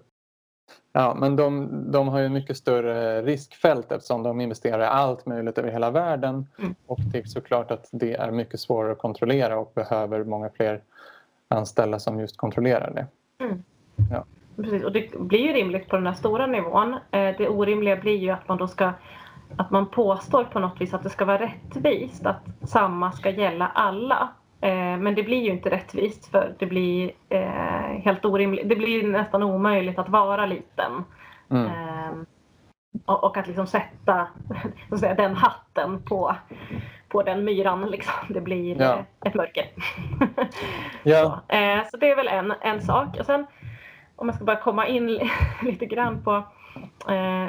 [SPEAKER 1] Ja, men de, de har ju mycket större riskfält eftersom de investerar i allt möjligt över hela världen. Mm. Och det är såklart att det är mycket svårare att kontrollera och behöver många fler anställda som just kontrollerar det. Mm.
[SPEAKER 2] Ja. Precis, och det blir ju rimligt på den här stora nivån. Eh, det orimliga blir ju att man då ska att man påstår på något vis att det ska vara rättvist, att samma ska gälla alla. Eh, men det blir ju inte rättvist för det blir eh, helt orimligt. Det blir nästan omöjligt att vara liten. Mm. Eh, och, att liksom sätta så säga, den hatten på, på den myran. Liksom. Det blir ja. ett mörker. ja. så, så, det är väl en, en sak. Och sen om jag ska bara komma in lite grann på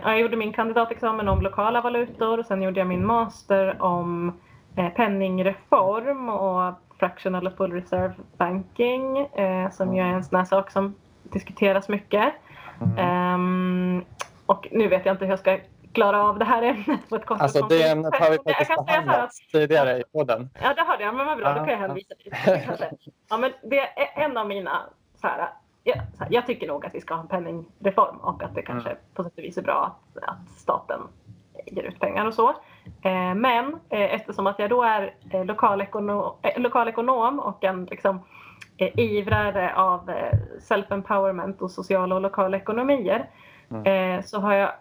[SPEAKER 2] jag gjorde min kandidatexamen om lokala valutor och sen gjorde jag min master om eh, penningreform och fractional och full reserve banking eh, som ju är en sån här sak som diskuteras mycket. Mm. Um, och nu vet jag inte hur jag ska klara av det här ämnet på ett kort
[SPEAKER 1] Alltså det ämnet har vi faktiskt behandlat tidigare i podden.
[SPEAKER 2] Ja det hörde jag, men vad bra, då kan jag hänvisa dit. Ja men det är en av mina så här, jag, jag, tycker nog att vi ska ha en penningreform och att det kanske mm. på sätt och vis är bra att, att staten ger ut pengar och så. Eh, men eh, eftersom att jag då är eh, lokalekonom, eh, lokalekonom och en liksom, eh, ivrare av eh, self-empowerment och sociala och lokala ekonomier mm. så har jag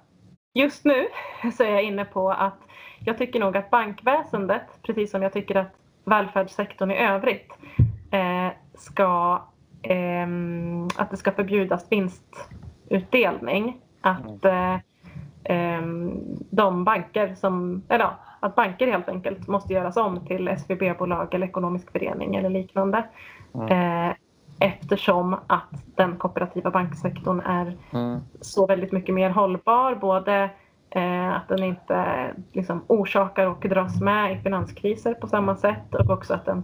[SPEAKER 2] just nu så är jag inne på att jag tycker nog att bankväsendet, precis som jag tycker att välfärdssektorn i övrigt, ska eh, att det ska förbjudas vinstutdelning. Att mm. eh, de banker som, eller ja, att banker helt enkelt måste göras om till SVB-bolag eller ekonomisk förening eller liknande. Mm. Eh, eftersom att den kooperativa banksektorn är mm. så väldigt mycket mer hållbar. Både eh, att den inte liksom, orsakar och dras med i finanskriser på samma sätt och också att den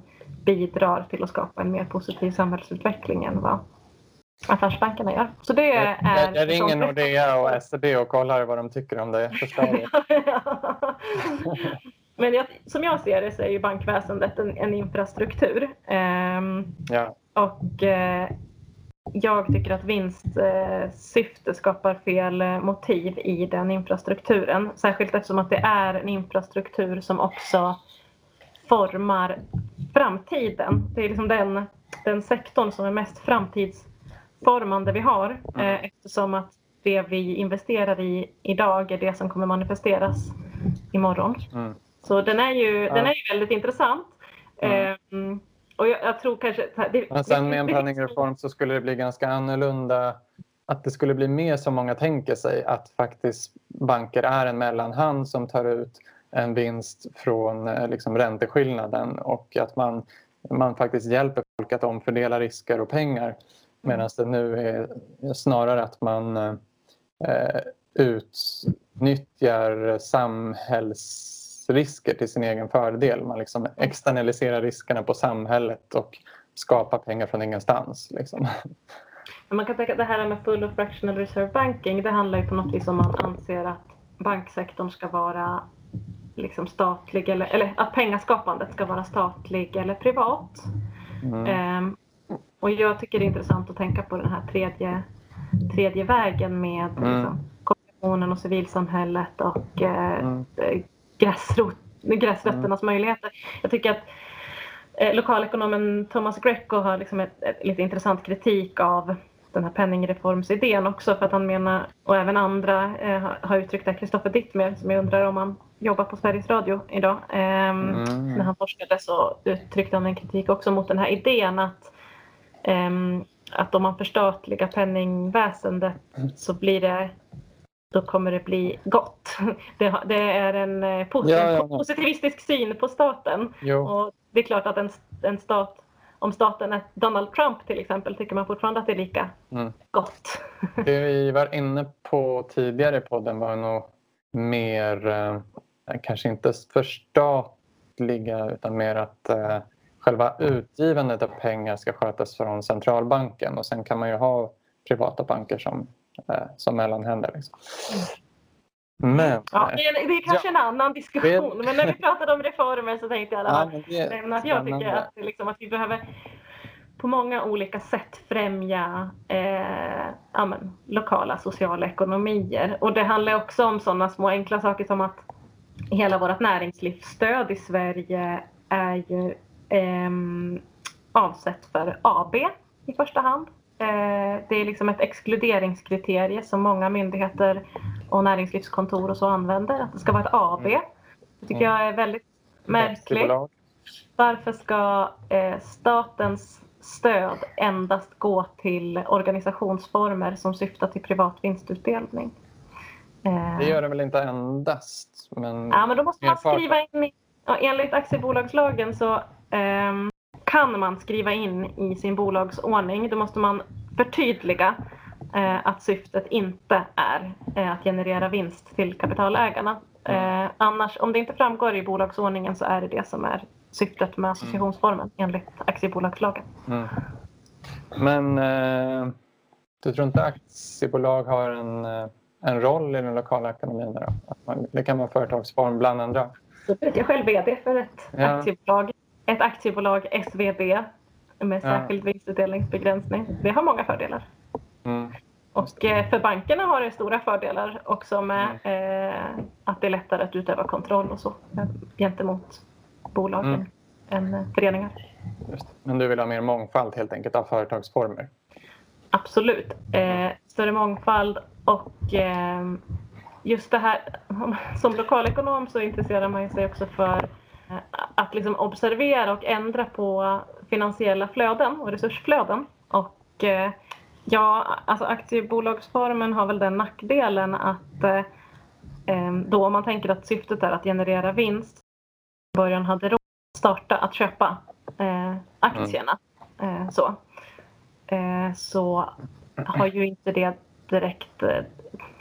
[SPEAKER 2] bidrar till att skapa en mer positiv samhällsutveckling än vad affärsbankerna gör. Så det är
[SPEAKER 1] jag, jag ringer Nordea och SEB och kollar vad de tycker om det förslaget.
[SPEAKER 2] Men jag, som jag ser det så är ju bankväsendet en, en infrastruktur. Ehm, ja. Och eh, jag tycker att vinstsyfte eh, skapar fel eh, motiv i den infrastrukturen. Särskilt eftersom att det är en infrastruktur som också formar framtiden. Det är liksom den, den sektorn som är mest framtidsformande vi har eh, eftersom att det vi investerar i idag är det som kommer manifesteras imorgon. Mm. Så den är ju, ja. den är ju väldigt intressant. Mm. Um, och jag, jag, tror kanske...
[SPEAKER 1] Det, Men sen med en penningreform så skulle det bli ganska annorlunda. Att det skulle bli mer som många tänker sig. Att faktiskt banker är en mellanhand som tar ut en vinst från eh, liksom, ränteskillnaden och att man, man faktiskt hjälper folk att omfördela risker och pengar. Medan det nu är snarare att man eh, utnyttjar samhällsrisker till sin egen fördel. Man liksom externaliserar riskerna på samhället och skapar pengar från ingenstans. Liksom.
[SPEAKER 2] Man kan tänka att det här med full och fractional reserve banking det handlar ju på något vis om man anser att banksektorn ska vara liksom statlig eller, eller att pengaskapandet ska vara statlig eller privat. Mm. Um, och jag tycker det är intressant att tänka på den här tredje, tredje vägen med mm. liksom, kommunen och civilsamhället och eh, mm. gräsrot, gräsrötternas mm. möjligheter. Jag tycker att eh, lokalekonomen Thomas Greco har liksom ett, ett, lite intressant kritik av den här penningreformsidén också för att han menar, och även andra eh, har uttryckt det, Kristoffer Dittmer som jag undrar om han jobbar på Sveriges Radio idag. Eh, mm. När han forskade så uttryckte han en kritik också mot den här idén att, eh, att om man förstatligar penningväsendet så blir det då kommer det bli gott. Det, det är en eh, posit
[SPEAKER 1] Ja, ja, ja.
[SPEAKER 2] positivistisk syn på staten.
[SPEAKER 1] Jo.
[SPEAKER 2] Och det är klart att en, en stat, om staten är Donald Trump till exempel, tycker man fortfarande att det är lika
[SPEAKER 1] Mm.
[SPEAKER 2] gott.
[SPEAKER 1] Det vi var inne på tidigare i podden var nog mer, eh, kanske inte förstatliga utan mer att eh, själva utgivandet av pengar ska skötas från centralbanken och sen kan man ju ha privata banker som, eh, som mellanhänder. Liksom. Men,
[SPEAKER 2] Ja,
[SPEAKER 1] eh,
[SPEAKER 2] det, är, det är kanske en annan diskussion, men när vi pratade om reformer så tänkte jag alla
[SPEAKER 1] ja, men det
[SPEAKER 2] att jag tycker att, det liksom, att vi behöver på många olika sätt främja eh, ja, men, lokala sociala ekonomier. Och det handlar också om sådana små enkla saker som att hela vårt näringslivsstöd i Sverige är ju ehm, avsett för AB i första hand. Eh, det är liksom ett exkluderingskriterie som många myndigheter och näringslivskontor och så använder, att det ska vara ett AB. Det tycker jag är väldigt märkligt.
[SPEAKER 1] Aktiebolag.
[SPEAKER 2] Varför ska eh, statens stöd endast gå till organisationsformer som syftar till privat vinstutdelning? Eh,
[SPEAKER 1] Det gör det väl inte endast. Men,
[SPEAKER 2] Ja, men då måste man skriva in enligt aktiebolagslagen så ehm, kan man skriva in i sin bolagsordning, då måste man förtydliga eh, att syftet inte är eh, att generera vinst till kapitalägarna. Eh, annars, om det inte framgår i bolagsordningen så är det det som är syftet med associationsformen enligt aktiebolagslagen.
[SPEAKER 1] Mm. Men eh, du tror inte aktiebolag har en, eh, en roll i den lokala ekonomin? Då? Att man, det kan vara företagsform bland andra.
[SPEAKER 2] Så är jag själv VD för ett
[SPEAKER 1] Ja.
[SPEAKER 2] aktiebolag. Ett aktiebolag SVB med
[SPEAKER 1] Ja.
[SPEAKER 2] särskild vinstutdelningsbegränsning. Det har många fördelar.
[SPEAKER 1] Mm.
[SPEAKER 2] Och eh, för bankerna har det stora fördelar också med eh, att det är lättare att utöva kontroll och så eh, gentemot bolagen
[SPEAKER 1] Mm.
[SPEAKER 2] än eh, föreningar.
[SPEAKER 1] Just. Men du vill ha mer mångfald helt enkelt av företagsformer?
[SPEAKER 2] Absolut. Eh, större mångfald och eh, just det här som lokalekonom så intresserar man sig också för eh, att liksom observera och ändra på finansiella flöden och resursflöden. Och eh, ja, alltså aktiebolagsformen har väl den nackdelen att eh, eh, då om man tänker att syftet är att generera vinst i början hade råd att starta att köpa eh, aktierna. Eh, så så har ju inte det direkt eh,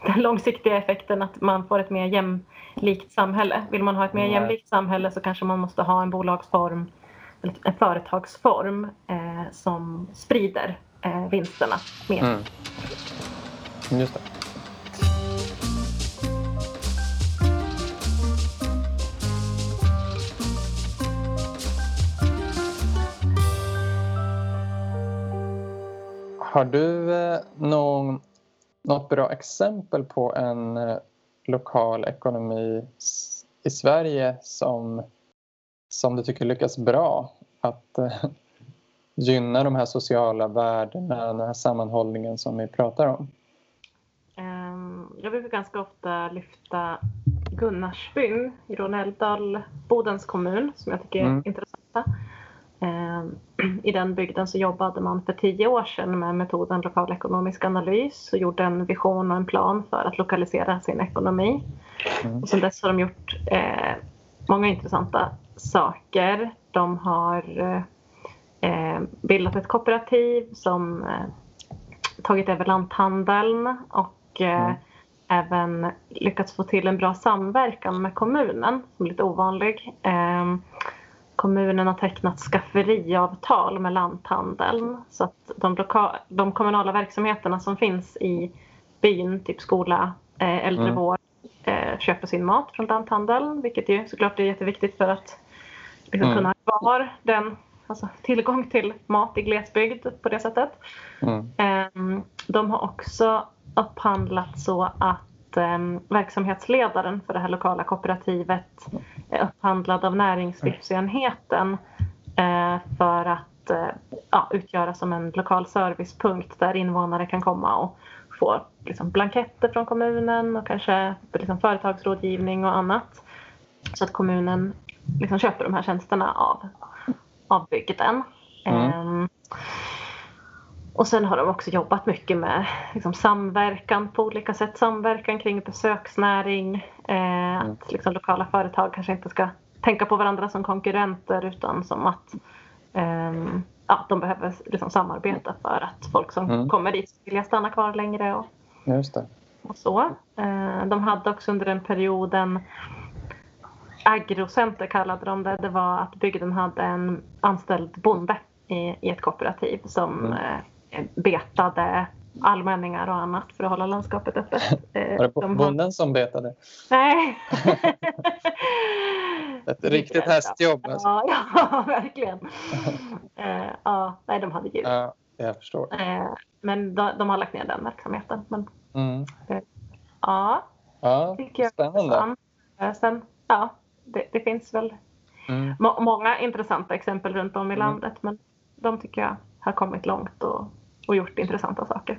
[SPEAKER 2] den långsiktiga effekten att man får ett mer jämlikt samhälle. Vill man ha ett mer
[SPEAKER 1] Nej.
[SPEAKER 2] jämlikt samhälle så kanske man måste ha en bolagsform, en företagsform eh, som sprider eh, vinsterna mer.
[SPEAKER 1] Mm. Just det. Har du eh, någon, något bra exempel på en eh, lokal ekonomi i Sverige som, som du tycker lyckas bra att eh, gynna de här sociala värdena, den här sammanhållningen som vi pratar om?
[SPEAKER 2] Ehm, Jag brukar ganska ofta lyfta Gunnarsbyn i Rånälvdal, Bodens kommun, som jag tycker är
[SPEAKER 1] Mm.
[SPEAKER 2] intressanta. Ehm, I den bygden så jobbade man för tio år sedan med metoden lokal ekonomisk analys och gjorde en vision och en plan för att lokalisera sin ekonomi.
[SPEAKER 1] Mm.
[SPEAKER 2] Och sedan dess har de gjort eh, många intressanta saker. De har eh, bildat ett kooperativ som eh, tagit över lanthandeln och eh,
[SPEAKER 1] Mm.
[SPEAKER 2] även lyckats få till en bra samverkan med kommunen som är lite ovanlig. Kommunen har tecknat skafferiavtal med lanthandeln så att de, loka- de kommunala verksamheterna som finns i byn, typ skola, eh, äldrevård, eh, köper sin mat från lanthandeln vilket ju såklart är jätteviktigt för att liksom,
[SPEAKER 1] Mm.
[SPEAKER 2] kunna ha kvar den alltså, tillgång till mat i glesbygd på det sättet.
[SPEAKER 1] Mm.
[SPEAKER 2] Ehm, De har också upphandlat så att ehm, verksamhetsledaren för det här lokala kooperativet är upphandlad av näringslivsenheten eh, för att eh, ja, utgöra som en lokal servicepunkt där invånare kan komma och få liksom, blanketter från kommunen och kanske liksom, företagsrådgivning och annat. Så att kommunen liksom, köper de här tjänsterna av, av bygden.
[SPEAKER 1] Mm.
[SPEAKER 2] Ehm, och sen har de också jobbat mycket med liksom, samverkan på olika sätt. Samverkan kring besöksnäring. Eh, mm. Att liksom, lokala företag kanske inte ska tänka på varandra som konkurrenter utan som att eh, ja, de behöver liksom, samarbeta för att folk som mm. kommer dit ska vilja stanna kvar längre. Och,
[SPEAKER 1] Just det.
[SPEAKER 2] och så. Eh, de hade också under den perioden agrocenter kallade de det. Det var att bygden hade en anställd bonde i, i ett kooperativ som mm. eh, betade allmänningar och annat för att hålla landskapet öppet.
[SPEAKER 1] Eh, var det bonden som betade?
[SPEAKER 2] Nej.
[SPEAKER 1] Ett riktigt hästjobb
[SPEAKER 2] alltså. Ja, ja verkligen. eh, ja, nej, de hade djur.
[SPEAKER 1] Ja, jag förstår.
[SPEAKER 2] Eh, men de, de, har lagt ner den verksamheten. Men,
[SPEAKER 1] mm.
[SPEAKER 2] ja,
[SPEAKER 1] ja spännande.
[SPEAKER 2] Jag, sen, ja, det, det finns väl mm. må, många intressanta exempel runt om i mm. landet men de tycker jag har kommit långt och, och gjort intressanta saker.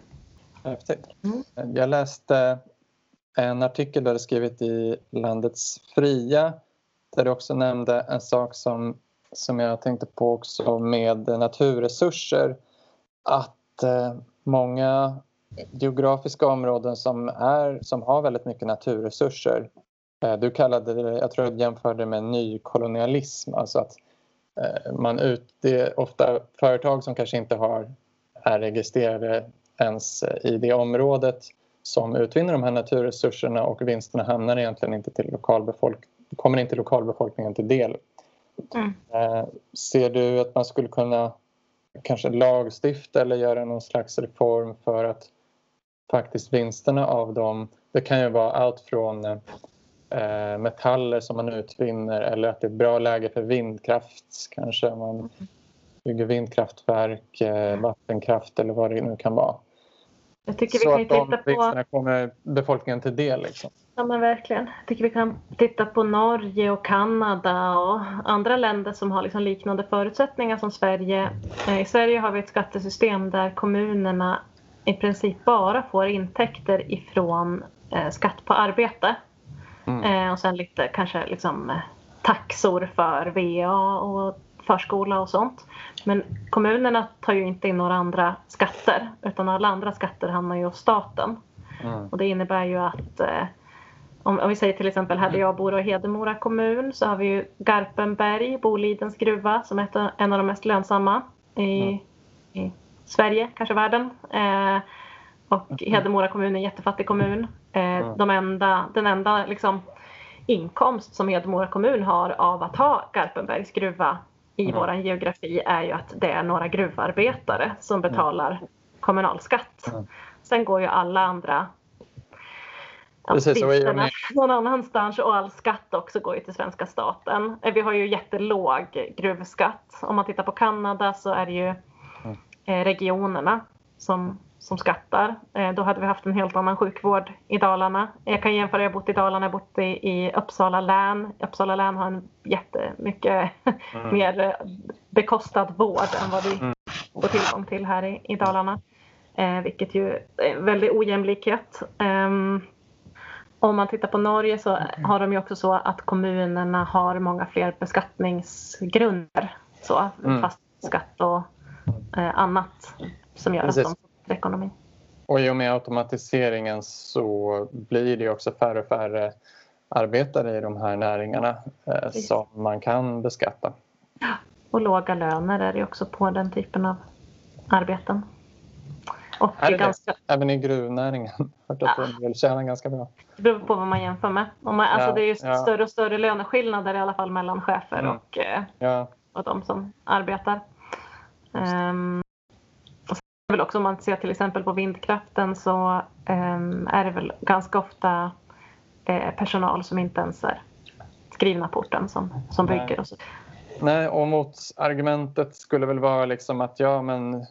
[SPEAKER 1] Häftigt. Mm. Jag läste en artikel där du skrivit i Landets Fria där du också nämnde en sak som, som jag tänkte på också med naturresurser. Att eh, många geografiska områden som, är, som har väldigt mycket naturresurser Eh, du kallade det, jag tror du jämförde med nykolonialism, alltså att eh, man ut, det är ofta företag som kanske inte har, är registrerade ens i det området som utvinner de här naturresurserna och vinsterna hamnar egentligen inte till lokalbefolk kommer inte lokalbefolkningen till del. Mm. Eh, ser du att man skulle kunna kanske lagstifta eller göra någon slags reform för att faktiskt vinsterna av dem, det kan ju vara allt från eh, metaller som man utvinner eller att det är ett bra läge för vindkraft kanske. Man bygger vindkraftverk, eh, vattenkraft eller vad det nu kan vara.
[SPEAKER 2] Jag tycker Så vi kan
[SPEAKER 1] att de vinsterna kommer befolkningen till del. Liksom.
[SPEAKER 2] Ja men verkligen. Jag tycker vi kan titta på Norge och Kanada och andra länder som har liksom liknande förutsättningar som Sverige. Eh, I Sverige har vi ett skattesystem där kommunerna i princip bara får intäkter ifrån eh, skatt på arbete. Mm. Eh, och sen lite kanske liksom taxor för VA och förskola och sånt. Men kommunerna tar ju inte in några andra skatter utan alla andra skatter hamnar ju hos staten. Mm. Och det innebär ju att eh, om, om, vi säger till exempel här där jag bor i Hedemora kommun så har vi ju Garpenberg, Bolidens gruva som är en av de mest lönsamma i, mm. i Sverige, kanske världen. Eh, och mm. Hedemora kommun är en jättefattig kommun. Eh, de enda, den enda liksom, inkomst som Hedemora kommun har av att ha Garpenbergs gruva i mm. vår geografi är ju att det är några gruvarbetare som betalar mm. kommunalskatt. Mm. Sen går ju alla andra Precis, vinsterna någon annanstans och all skatt också går ju till svenska staten. Eh, vi har ju jättelåg gruvskatt. Om man tittar på Kanada så är det ju eh, regionerna som som skattar. Eh, då hade vi haft en helt annan sjukvård i Dalarna. Jag kan jämföra, jag har bott i Dalarna, jag har bott i, i Uppsala län. Uppsala län har en jättemycket mm. mer eh, bekostad vård än vad vi mm. får tillgång till här i, i Dalarna. Eh, vilket ju är väldigt ojämlikhet. Um, om man tittar på Norge så har de ju också så att kommunerna har många fler beskattningsgrunder. Så, mm. fast skatt och eh, annat som gör Precis. att de ekonomi.
[SPEAKER 1] Och i och med automatiseringen så blir det också färre och färre arbetare i de här näringarna eh, som man kan beskatta.
[SPEAKER 2] Och låga löner är det också på den typen av arbeten.
[SPEAKER 1] Och är det ganska... det? Även i gruvnäringen? Hört att ja. de vill tjäna ganska bra.
[SPEAKER 2] Det beror på vad man jämför med. Om man, alltså det är ju ja. större och större löneskillnader i alla fall mellan chefer mm. och, eh, ja. och de som arbetar. Um, väl också om man ser till exempel på vindkraften så um, är det väl ganska ofta eh, personal som inte ens är skrivna på orten som, som bygger. Och så.
[SPEAKER 1] Nej, och motargumentet skulle väl vara liksom att ja, men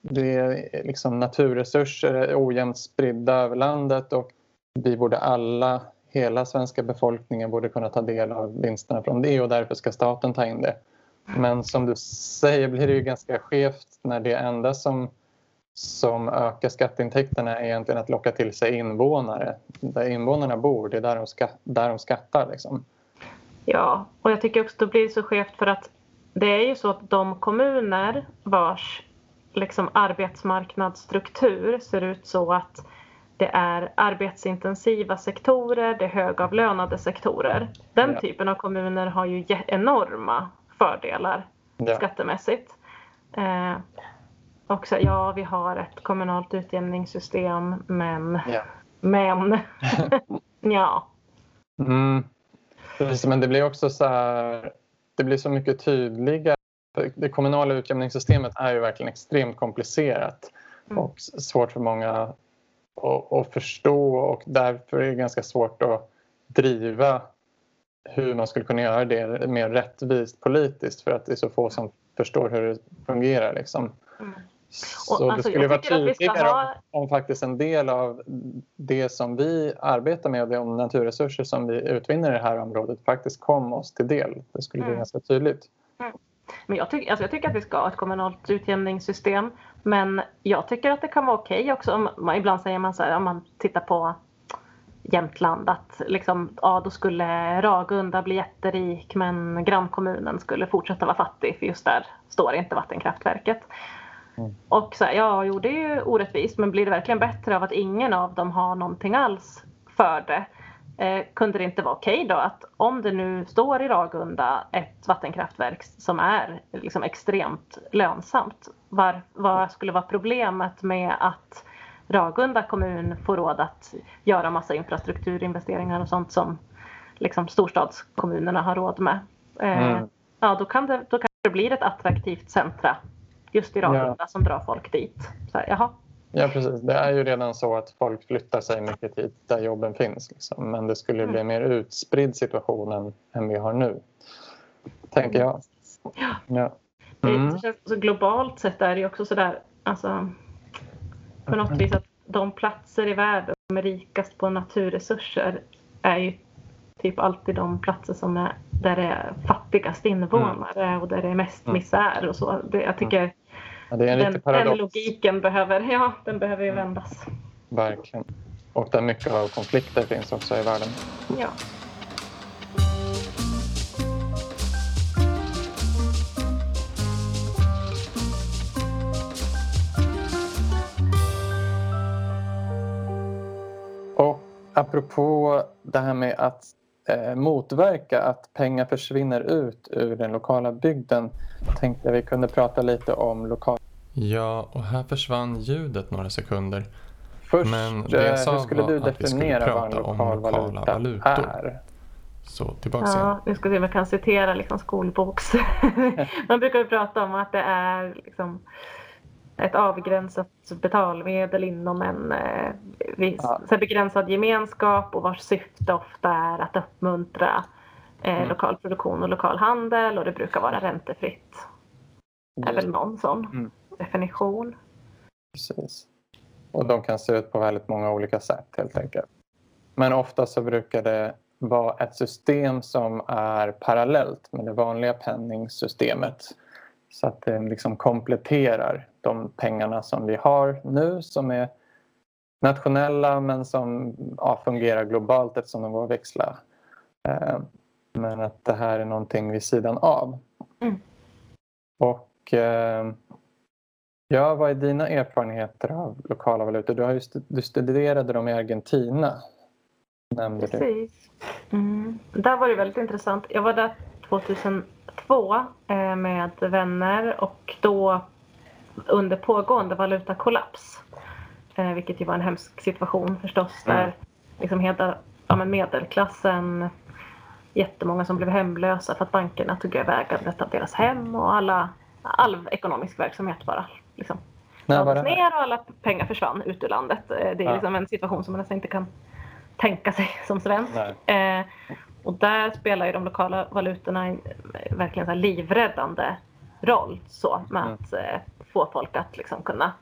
[SPEAKER 1] det är liksom naturresurser är ojämnt spridda över landet och vi borde alla, hela svenska befolkningen borde kunna ta del av vinsterna från det och därför ska staten ta in det. Men som du säger blir det ju ganska skevt när det enda som som ökar skatteintäkterna är egentligen att locka till sig invånare. Där invånarna bor, det är där de, skatt, där de skattar. Liksom.
[SPEAKER 2] Ja, och jag tycker också att det blir så skevt för att det är ju så att de kommuner vars liksom arbetsmarknadsstruktur ser ut så att det är arbetsintensiva sektorer, det är högavlönade sektorer. Den ja. typen av kommuner har ju enorma fördelar ja. skattemässigt. Eh, och så, ja, vi har ett kommunalt utjämningssystem, men... Ja. Men... ja.
[SPEAKER 1] Mm. Precis, men det blir också så här, Det blir så mycket tydligare. Det kommunala utjämningssystemet är ju verkligen extremt komplicerat mm. och svårt för många att förstå och därför är det ganska svårt att driva hur man skulle kunna göra det mer rättvist politiskt för att det är så få som förstår hur det fungerar. Liksom. Mm. Så alltså, det skulle vara tydligare ha... om, om, faktiskt en del av det som vi arbetar med och de naturresurser som vi utvinner i det här området faktiskt kom oss till del. Det skulle bli mm. ganska tydligt. Mm.
[SPEAKER 2] Men jag, tyck, alltså jag tycker att vi ska ha ett kommunalt utjämningssystem men jag tycker att det kan vara okej okay också. Om, ibland säger man så här om man tittar på Jämtland att liksom, ja, då skulle Ragunda bli jätterik men grannkommunen skulle fortsätta vara fattig för just där står inte vattenkraftverket. Mm. Och så här, ja, jo det är ju orättvist men blir det verkligen bättre av att ingen av dem har någonting alls för det? Eh, kunde det inte vara okej okay då att om det nu står i Ragunda ett vattenkraftverk som är liksom extremt lönsamt, var, vad skulle vara problemet med att Ragunda kommun får råd att göra massa infrastrukturinvesteringar och sånt som liksom storstadskommunerna har råd med. Eh, mm. Ja, då kan, det, då kan det bli ett attraktivt centra just i Ragunda ja. som drar folk dit. Så här, jaha.
[SPEAKER 1] Ja, precis. Det är ju redan så att folk flyttar sig mycket dit där jobben finns. Liksom. Men det skulle bli en mm. mer utspridd situation än, än vi har nu, tänker jag.
[SPEAKER 2] Ja. ja. Mm. Så globalt sett är det också sådär, alltså, på något vis att de platser i världen som är rikast på naturresurser är ju typ alltid de platser som är där det är fattigast invånare mm. och där det är mest mm. misär och så. Det, jag tycker den, den, logiken behöver, ja, den behöver ju mm. vändas.
[SPEAKER 1] Verkligen. Och där mycket av konflikter finns också i världen.
[SPEAKER 2] Ja.
[SPEAKER 1] apropå det här med att eh, motverka att pengar försvinner ut ur den lokala bygden tänkte jag vi kunde prata lite om lokal...
[SPEAKER 3] Ja, och här försvann ljudet några sekunder.
[SPEAKER 1] Först, Men det jag sa hur skulle du definiera vad en lokal valuta valutor. är?
[SPEAKER 3] Så tillbaka ja,
[SPEAKER 2] igen. Nu ska vi se om jag kan citera liksom skolboks... Man brukar ju prata om att det är liksom ett avgränsat betalmedel inom en eh, viss, ja. begränsad gemenskap och vars syfte ofta är att uppmuntra eh, mm. lokal produktion och lokal handel och det brukar vara räntefritt. Det är väl någon sån mm. Definition.
[SPEAKER 1] Precis. Och de kan se ut på väldigt många olika sätt helt enkelt. Men ofta så brukar det vara ett system som är parallellt med det vanliga penningsystemet. Så att det liksom kompletterar de pengarna som vi har nu som är nationella men som ja, fungerar globalt eftersom de går att växla. Eh, men att det här är någonting vid sidan av. Mm. Och eh, ja, vad är dina erfarenheter av lokala valutor? Du, har just, du studerade dem i Argentina.
[SPEAKER 2] Nämnde Precis. Du. Mm. Där var det väldigt intressant. Jag var där 2002 eh, med vänner och då under pågående valutakollaps. Eh, vilket ju var en hemsk situation förstås. Mm. Där liksom hela ja, medelklassen, jättemånga som blev hemlösa för att bankerna tog över ägandet av deras hem och alla, all ekonomisk verksamhet bara liksom lades ner och alla pengar försvann ut ur landet. Eh, det är ja. liksom en situation som man nästan inte kan tänka sig som svensk. Eh, och där spelar ju de lokala valutorna en verkligen så livräddande roll så med mm. att eh, få folk att liksom kunna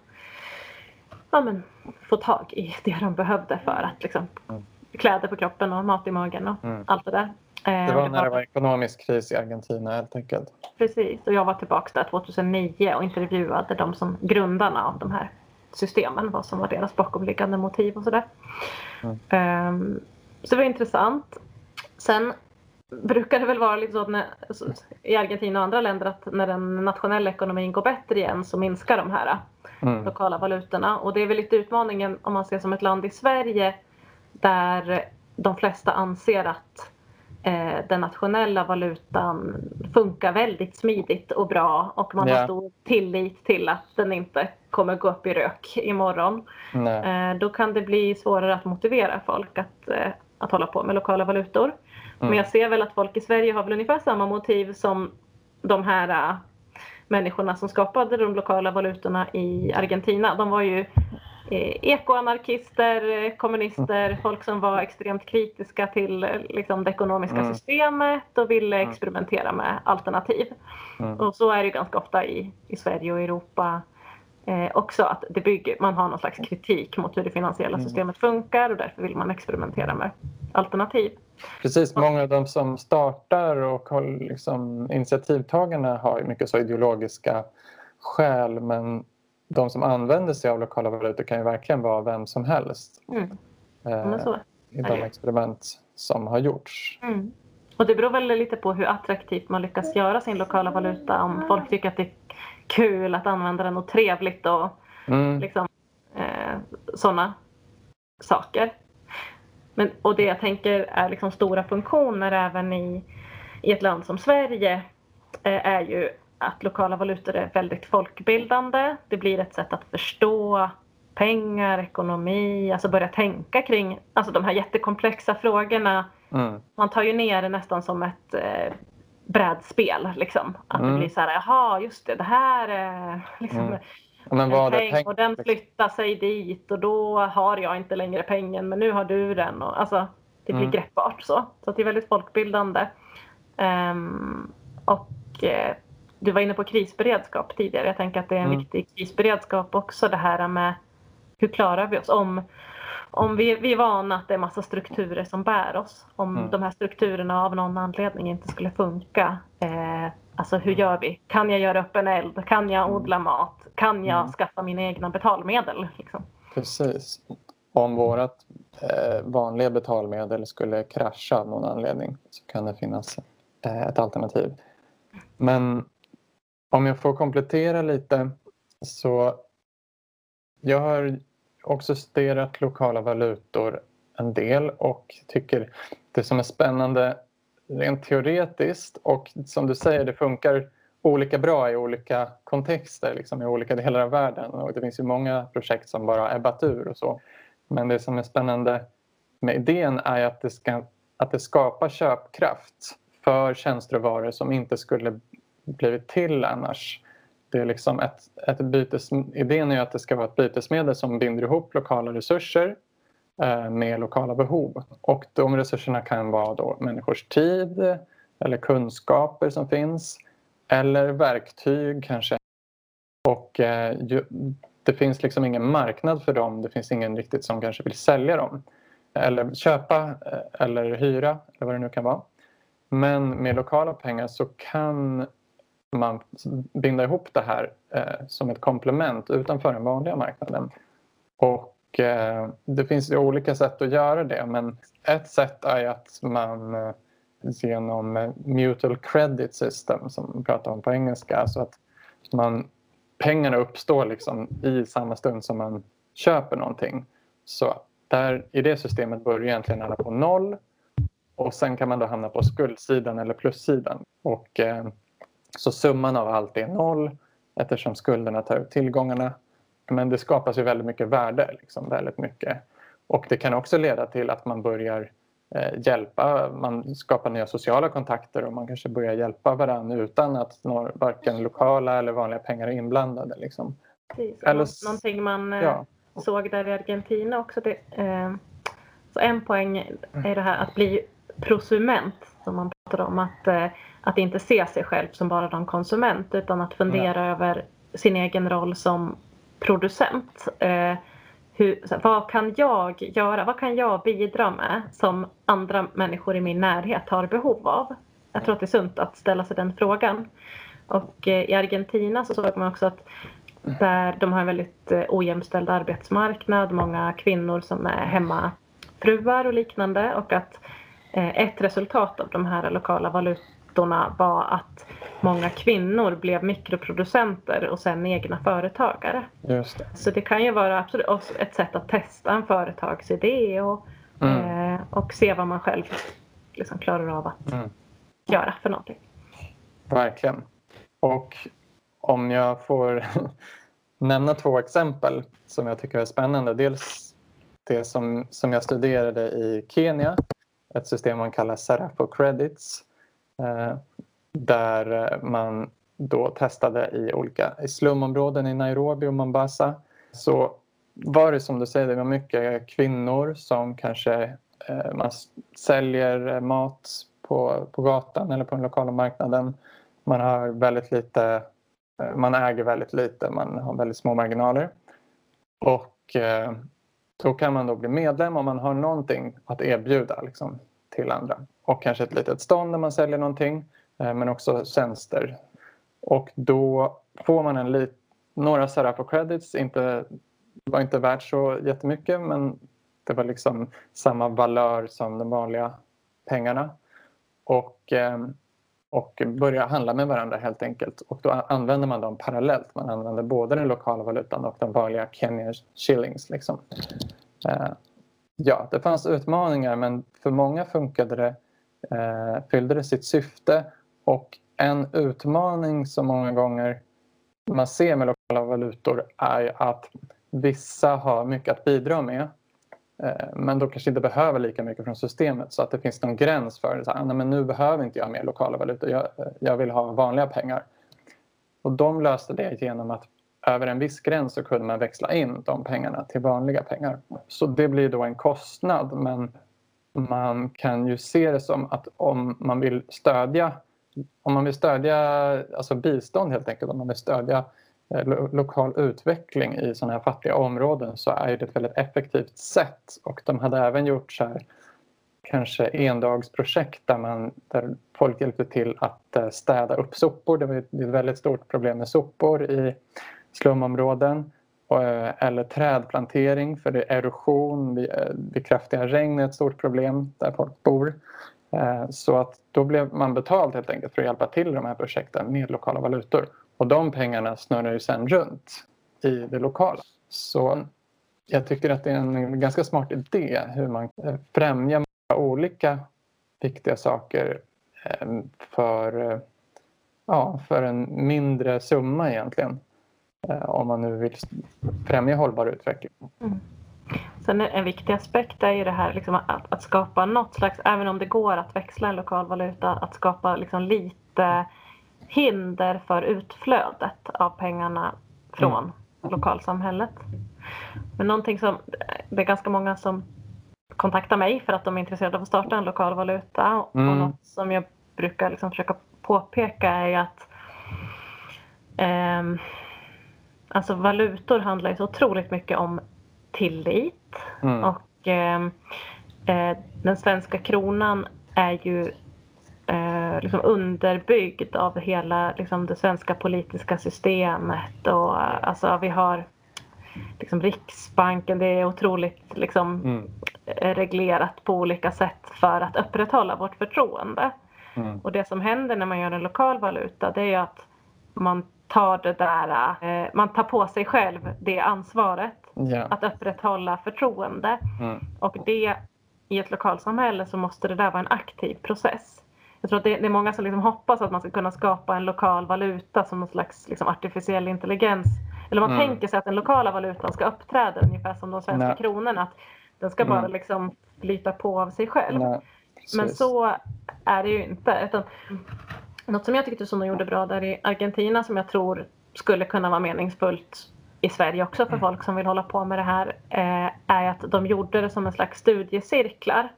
[SPEAKER 2] ja, men, få tag i det de behövde för att liksom, mm. kläder på kroppen och mat i magen och mm. allt det där.
[SPEAKER 1] Eh, det var när det var ekonomisk kris i Argentina helt enkelt.
[SPEAKER 2] Precis, och jag var tillbaka där 2009 och intervjuade de som grundarna av de här systemen, vad som var deras bakomliggande motiv och sådär. Mm. Um, så det var intressant. Sen brukar det väl vara lite så att när, i Argentina och andra länder att när den nationella ekonomin går bättre igen så minskar de här mm. lokala valutorna. Och det är väl lite utmaningen om man ser som ett land i Sverige där de flesta anser att den nationella valutan funkar väldigt smidigt och bra och man yeah. har stor tillit till att den inte kommer gå upp i rök imorgon. Eh, då kan det bli svårare att motivera folk att, eh, att hålla på med lokala valutor. Mm. Men jag ser väl att folk i Sverige har väl ungefär samma motiv som de här människorna som skapade de lokala valutorna i Argentina. De var ju Eh, ekoanarkister, eh, kommunister, mm. folk som var extremt kritiska till eh, liksom, det ekonomiska mm. systemet och ville mm. experimentera med alternativ. Mm. Och så är det ganska ofta i, i Sverige och Europa eh, också att det bygger, man har någon slags kritik mot hur det finansiella mm. systemet funkar och därför vill man experimentera med alternativ.
[SPEAKER 1] Precis, många av de som startar och liksom, initiativtagarna har mycket så ideologiska skäl men de som använder sig av lokala valutor kan ju verkligen vara vem som helst. Mm. Eh, I de experiment som har gjorts.
[SPEAKER 2] Mm. Och det beror väl lite på hur attraktivt man lyckas göra sin lokala valuta. Om folk tycker att det är kul att använda den och trevligt och mm. liksom, eh, sådana saker. Men, och det jag tänker är liksom stora funktioner även i, i ett land som Sverige eh, är ju att lokala valutor är väldigt folkbildande. Det blir ett sätt att förstå pengar, ekonomi, alltså börja tänka kring alltså de här jättekomplexa frågorna. Mm. Man tar ju ner det nästan som ett eh, brädspel. Liksom. Att mm. det blir så här, jaha just det, det här är liksom, mm. Men vad peng, peng och den flyttar sig dit och då har jag inte längre pengen men nu har du den. Och, alltså, det blir mm. greppbart så. Så det är väldigt folkbildande. Um, och eh, du var inne på krisberedskap tidigare. Jag tänker att det är en mm. viktig krisberedskap också det här med hur klarar vi oss om, om vi, vi är vana att det är massa strukturer som bär oss. Om mm. de här strukturerna av någon anledning inte skulle funka. Eh, alltså hur gör vi? Kan jag göra upp en eld? Kan jag mm. odla mat? Kan jag mm. skaffa mina egna betalmedel? Liksom?
[SPEAKER 1] Precis. Om vårt eh, vanliga betalmedel skulle krascha av någon anledning så kan det finnas eh, ett alternativ. Men om jag får komplettera lite så jag har också studerat lokala valutor en del och tycker det som är spännande rent teoretiskt och som du säger det funkar olika bra i olika kontexter liksom i olika delar av världen och det finns ju många projekt som bara ebbat ur och så. Men det som är spännande med idén är att det, ska, att det skapar köpkraft för tjänster och varor som inte skulle blivit till annars. Det är liksom ett, ett bytes, idén är att det ska vara ett bytesmedel som binder ihop lokala resurser eh, med lokala behov. Och de resurserna kan vara då människors tid eller kunskaper som finns eller verktyg kanske. Och eh, ju, det finns liksom ingen marknad för dem. Det finns ingen riktigt som kanske vill sälja dem eller köpa eh, eller hyra eller vad det nu kan vara. Men med lokala pengar så kan man binda ihop det här eh, som ett komplement utanför den vanliga marknaden. Och eh, det finns ju olika sätt att göra det men ett sätt är att man eh, genom eh, mutual credit system som man pratar om på engelska, alltså att man, pengarna uppstår liksom i samma stund som man köper någonting. Så där, i det systemet börjar egentligen alla på noll och sen kan man då hamna på skuldsidan eller plussidan. Och, eh, så summan av allt är noll eftersom skulderna tar ut tillgångarna. Men det skapas ju väldigt mycket värde. Liksom, väldigt mycket. Och det kan också leda till att man börjar eh, hjälpa, man skapar nya sociala kontakter och man kanske börjar hjälpa varandra utan att några, varken lokala eller vanliga pengar är inblandade. Liksom.
[SPEAKER 2] Precis. Eller, Någonting man eh, ja. såg där i Argentina också. Det, eh, så en poäng är det här att bli prosument som man pratar om. Att eh, att inte se sig själv som bara någon konsument utan att fundera ja. över sin egen roll som producent. Eh, hur, vad kan jag göra? Vad kan jag bidra med som andra människor i min närhet har behov av? Jag tror att det är sunt att ställa sig den frågan. Och eh, i Argentina så såg man också att där de har en väldigt ojämställd arbetsmarknad, många kvinnor som är hemmafruar och liknande och att ett resultat av de här lokala valutorna var att många kvinnor blev mikroproducenter och sen egna företagare.
[SPEAKER 1] Just det.
[SPEAKER 2] Så det kan ju vara absolut ett sätt att testa en företagsidé och, mm. eh, och se vad man själv liksom klarar av att mm. göra för någonting.
[SPEAKER 1] Verkligen. Och om jag får nämna två exempel som jag tycker är spännande. Dels det som, som jag studerade i Kenya, ett system man kallar Serafo Credits eh, där eh, man då testade i olika i slumområden i Nairobi och Mombasa. Så var det som du säger, det var mycket kvinnor som kanske eh, man säljer eh, mat på, på gatan eller på den lokala marknaden. Man har väldigt lite, man äger väldigt lite, man har väldigt små marginaler. Och eh, då kan man då bli medlem om man har någonting att erbjuda liksom, till andra. Och kanske ett litet stånd där man säljer någonting eh, men också tjänster. Och då får man en lit, några Serafo credits, inte, var inte värt så jättemycket men det var liksom samma valör som de vanliga pengarna. Och, eh, och börja handla med varandra helt enkelt. Och då använder man dem parallellt. Man använder både den lokala valutan och den vanliga Kenya shillings. Liksom. Eh, ja, det fanns utmaningar men för många funkade det, eh, fyllde det sitt syfte. Och en utmaning som många gånger man ser med lokala valutor är att vissa har mycket att bidra med Eh, men då kanske inte behöver lika mycket från systemet så att det finns någon gräns för det. Så här, ah, nej, men nu behöver inte jag mer lokala valutor, jag, eh, jag vill ha vanliga pengar. Och de löste det genom att över en viss gräns så kunde man växla in de pengarna till vanliga pengar. Så det blir då en kostnad men man kan ju se det som att om man vill stödja om man vill stödja alltså bistånd helt enkelt, om man vill stödja Eh, Eh, lokal utveckling i sådana här fattiga områden så är det ett väldigt effektivt sätt. Och de hade även gjort så här, kanske endagsprojekt där, man, där folk hjälpte till att eh, städa upp sopor. Det var ett väldigt stort problem med sopor i slumområden. Eh, eller trädplantering för det är erosion vid, vid kraftiga regn är ett stort problem där folk bor. Så att då blev man betald helt enkelt för att hjälpa till i de här projekten med lokala valutor. Och de pengarna snurrar ju sen runt i det lokala. Så jag tycker att det är en ganska smart idé hur man främjar olika viktiga saker eh, för, eh, ja, för en mindre summa egentligen. Eh, om man nu vill främja hållbar utveckling. Mm.
[SPEAKER 2] Sen en viktig aspekt är ju det här liksom att, att, skapa något slags, även om det går att växla en lokal valuta, att skapa liksom lite hinder för utflödet av pengarna från mm. lokalsamhället. Men någonting som, det är ganska många som kontaktar mig för att de är intresserade av att starta en lokal valuta. Mm. Och något som jag brukar liksom försöka påpeka är att eh, alltså valutor handlar ju så otroligt mycket om tillit. Mm. Och eh, eh, den svenska kronan är ju eh, liksom underbyggd av hela liksom, det svenska politiska systemet. Och, alltså, vi har liksom, Riksbanken, det är otroligt liksom, mm. reglerat på olika sätt för att upprätthålla vårt förtroende. Mm. Och det som händer när man gör en lokal valuta det är att man tar det där, eh, man tar på sig själv det ansvaret yeah. att upprätthålla förtroende. Mm. Och det i ett lokalsamhälle så måste det där vara en aktiv process. Jag tror att det, är många som liksom hoppas att man ska kunna skapa en lokal valuta som någon slags liksom artificiell intelligens. Eller man mm. tänker sig att den lokala valutan ska uppträda ungefär som de svenska Nej. kronorna. Att den ska bara mm. liksom flyta på av sig själv. Nej, Men så är det ju inte. Utan, något som jag tyckte Suno gjorde bra där i Argentina som jag tror skulle kunna vara meningsfullt i Sverige också för mm. folk som vill hålla på med det här eh, är att de gjorde det som en slags studiecirklar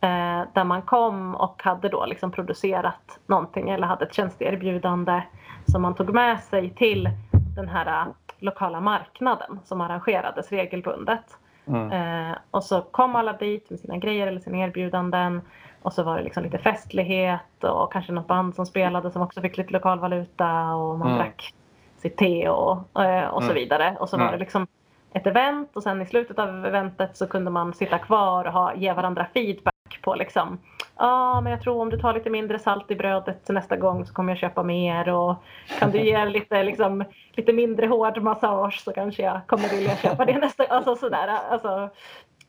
[SPEAKER 2] Eh, där man kom och hade då liksom producerat någonting eller hade ett tjänsteerbjudande som man tog med sig till den här eh, lokala marknaden som arrangerades regelbundet. Mm. Eh, och så kom alla dit med sina grejer eller sina erbjudanden och så var det liksom lite festlighet och kanske något band som spelade som också fick lite lokalvaluta och man mm. drack sitt te och, eh, och så mm. vidare. Och så var mm. det liksom ett event och sen i slutet av eventet så kunde man sitta kvar och ha, ge varandra feedback på liksom Ja, ah, men jag tror om du tar lite mindre salt i brödet nästa gång så kommer jag köpa mer och kan du ge lite, liksom, lite mindre hård massage så kanske jag kommer vilja köpa det nästa gång. Alltså sådär. Alltså,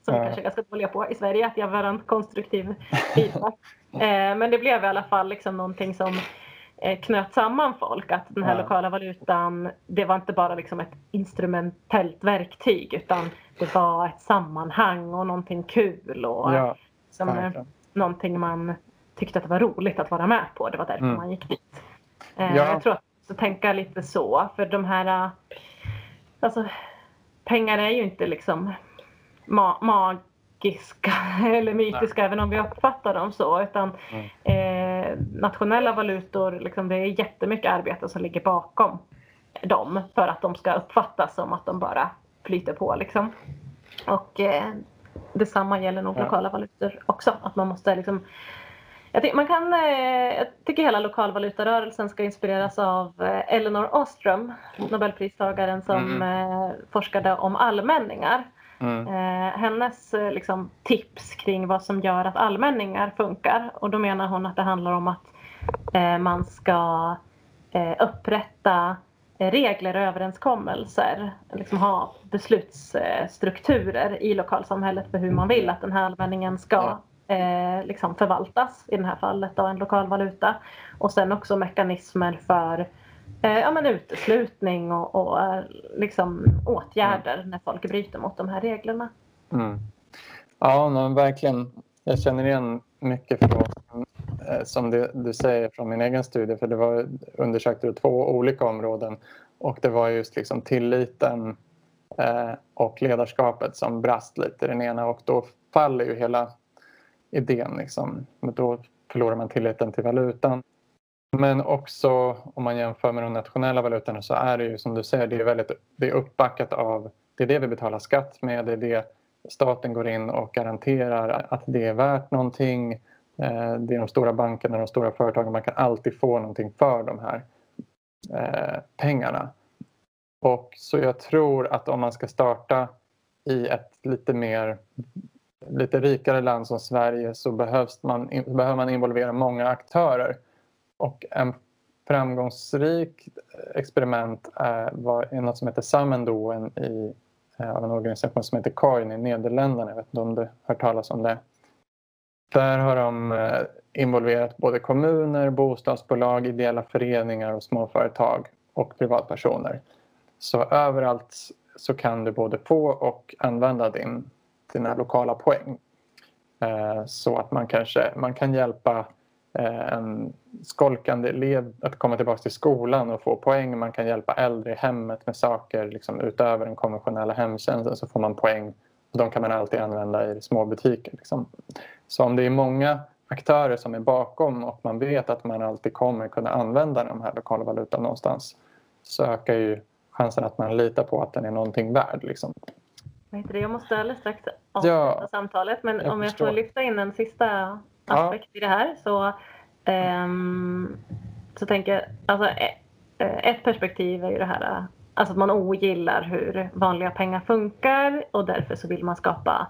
[SPEAKER 2] som vi kanske är ganska dåliga på i Sverige, att ge varandra konstruktiv feedback. Eh, men det blev i alla fall liksom någonting som eh, knöt samman folk. Att den här ja. lokala valutan, det var inte bara liksom ett instrumentellt verktyg utan det var ett sammanhang och någonting kul. Och,
[SPEAKER 1] ja,
[SPEAKER 2] som, eh, någonting man tyckte att det var roligt att vara med på. Det var därför mm. man gick dit. Eh, ja. Jag tror att jag tänka lite så. För de här... Alltså, pengar är ju inte liksom ma magiska eller mytiska Nej. även om vi uppfattar dem så. Utan mm. eh, nationella valutor, liksom, det är jättemycket arbete som ligger bakom dem för att de ska uppfattas som att de bara flyter på. Liksom. Och eh, detsamma gäller nog ja. lokala valutor också. Att man måste liksom jag, man kan, eh, jag tycker hela lokalvalutarörelsen ska inspireras av eh, Elinor Ostrom, nobelpristagaren som mm. forskade om allmänningar. Mm. hennes liksom, tips kring vad som gör att allmänningar funkar. Och då menar hon att det handlar om att man ska upprätta regler och överenskommelser, liksom ha beslutsstrukturer i lokalsamhället för hur man vill att den här allmänningen ska eh, liksom förvaltas, i det här fallet av en lokal valuta. Och sen också mekanismer för eh, ja, men uteslutning och, och eh, liksom åtgärder mm. när folk bryter mot de här reglerna.
[SPEAKER 1] Mm. Ja, men verkligen. Jag känner igen mycket från, Eh, som du, du säger från min egen studie för det var undersökte två olika områden och det var just liksom tilliten eh, och ledarskapet som brast lite i den ena och då faller ju hela idén. Liksom. Då förlorar man tilliten till valutan. Men också om man jämför med de nationella valutorna så är det ju som du säger, det är, väldigt, det är uppbackat av, det är det vi betalar skatt med, det är det staten går in och garanterar att det är värt någonting. Eh, det är de stora bankerna, de stora företagen, man kan alltid få någonting för de här eh, pengarna. Och så jag tror att om man ska starta i ett lite mer lite rikare land som Sverige så behövs man, behöver man involvera många aktörer. Och en framgångsrik experiment eh, är, var, något som heter Samendoen i, eh, av en organisation som heter Coin i Nederländerna. Jag vet inte om du har hört talas om det. Där har de eh, involverat både kommuner, bostadsbolag, ideella föreningar och småföretag och privatpersoner. Så överallt så kan du både få och använda din dina lokala poäng. Eh, så att man kanske man kan hjälpa eh, en skolkande elev att komma tillbaka till skolan och få poäng. Man kan hjälpa äldre i hemmet med saker liksom, utöver den konventionella hemtjänsten så får man poäng. Och de kan man alltid använda i små butiker. Liksom. Så om det är många aktörer som är bakom och man vet att man alltid kommer kunna använda de här lokala valutan någonstans så ökar ju chansen att man litar på att den är någonting värd. Liksom?
[SPEAKER 2] Jag måste alldeles strax avsluta ja, samtalet men jag om jag får lyfta in en sista aspekt ja. i det här så, um, så tänker jag, alltså e, ett perspektiv är ju det här alltså att man ogillar hur vanliga pengar funkar och därför så vill man skapa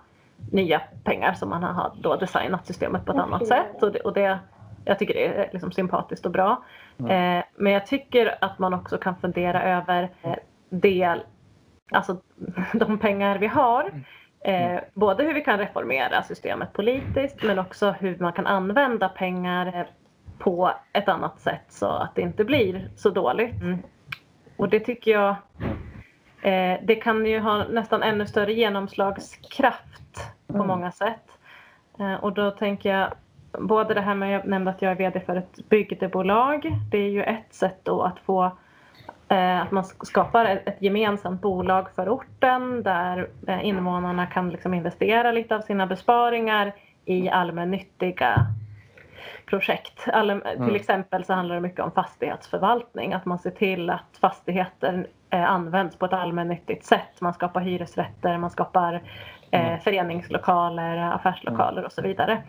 [SPEAKER 2] nya pengar som man har då designat systemet på ett annat sätt och det, och det jag tycker det är liksom sympatiskt och bra. Mm. Eh, men jag tycker att man också kan fundera över eh, del alltså de pengar vi har. Mm. Eh, mm. både hur vi kan reformera systemet politiskt men också hur man kan använda pengar på ett annat sätt så att det inte blir så dåligt. Mm. Och det tycker jag eh, det kan ju ha nästan ännu större genomslagskraft på mm. många sätt. Eh, och då tänker jag både det här med, jag nämnde att jag är VD för ett bygdebolag. Det är ju ett sätt då att få Eh, att man skapar ett gemensamt bolag för orten där eh, invånarna kan liksom investera lite av sina besparingar i allmännyttiga projekt. Mm. Till exempel så handlar det mycket om fastighetsförvaltning. Att man ser till att fastigheter används på ett allmännyttigt sätt. Man skapar hyresrätter, man skapar mm. föreningslokaler, affärslokaler och så vidare.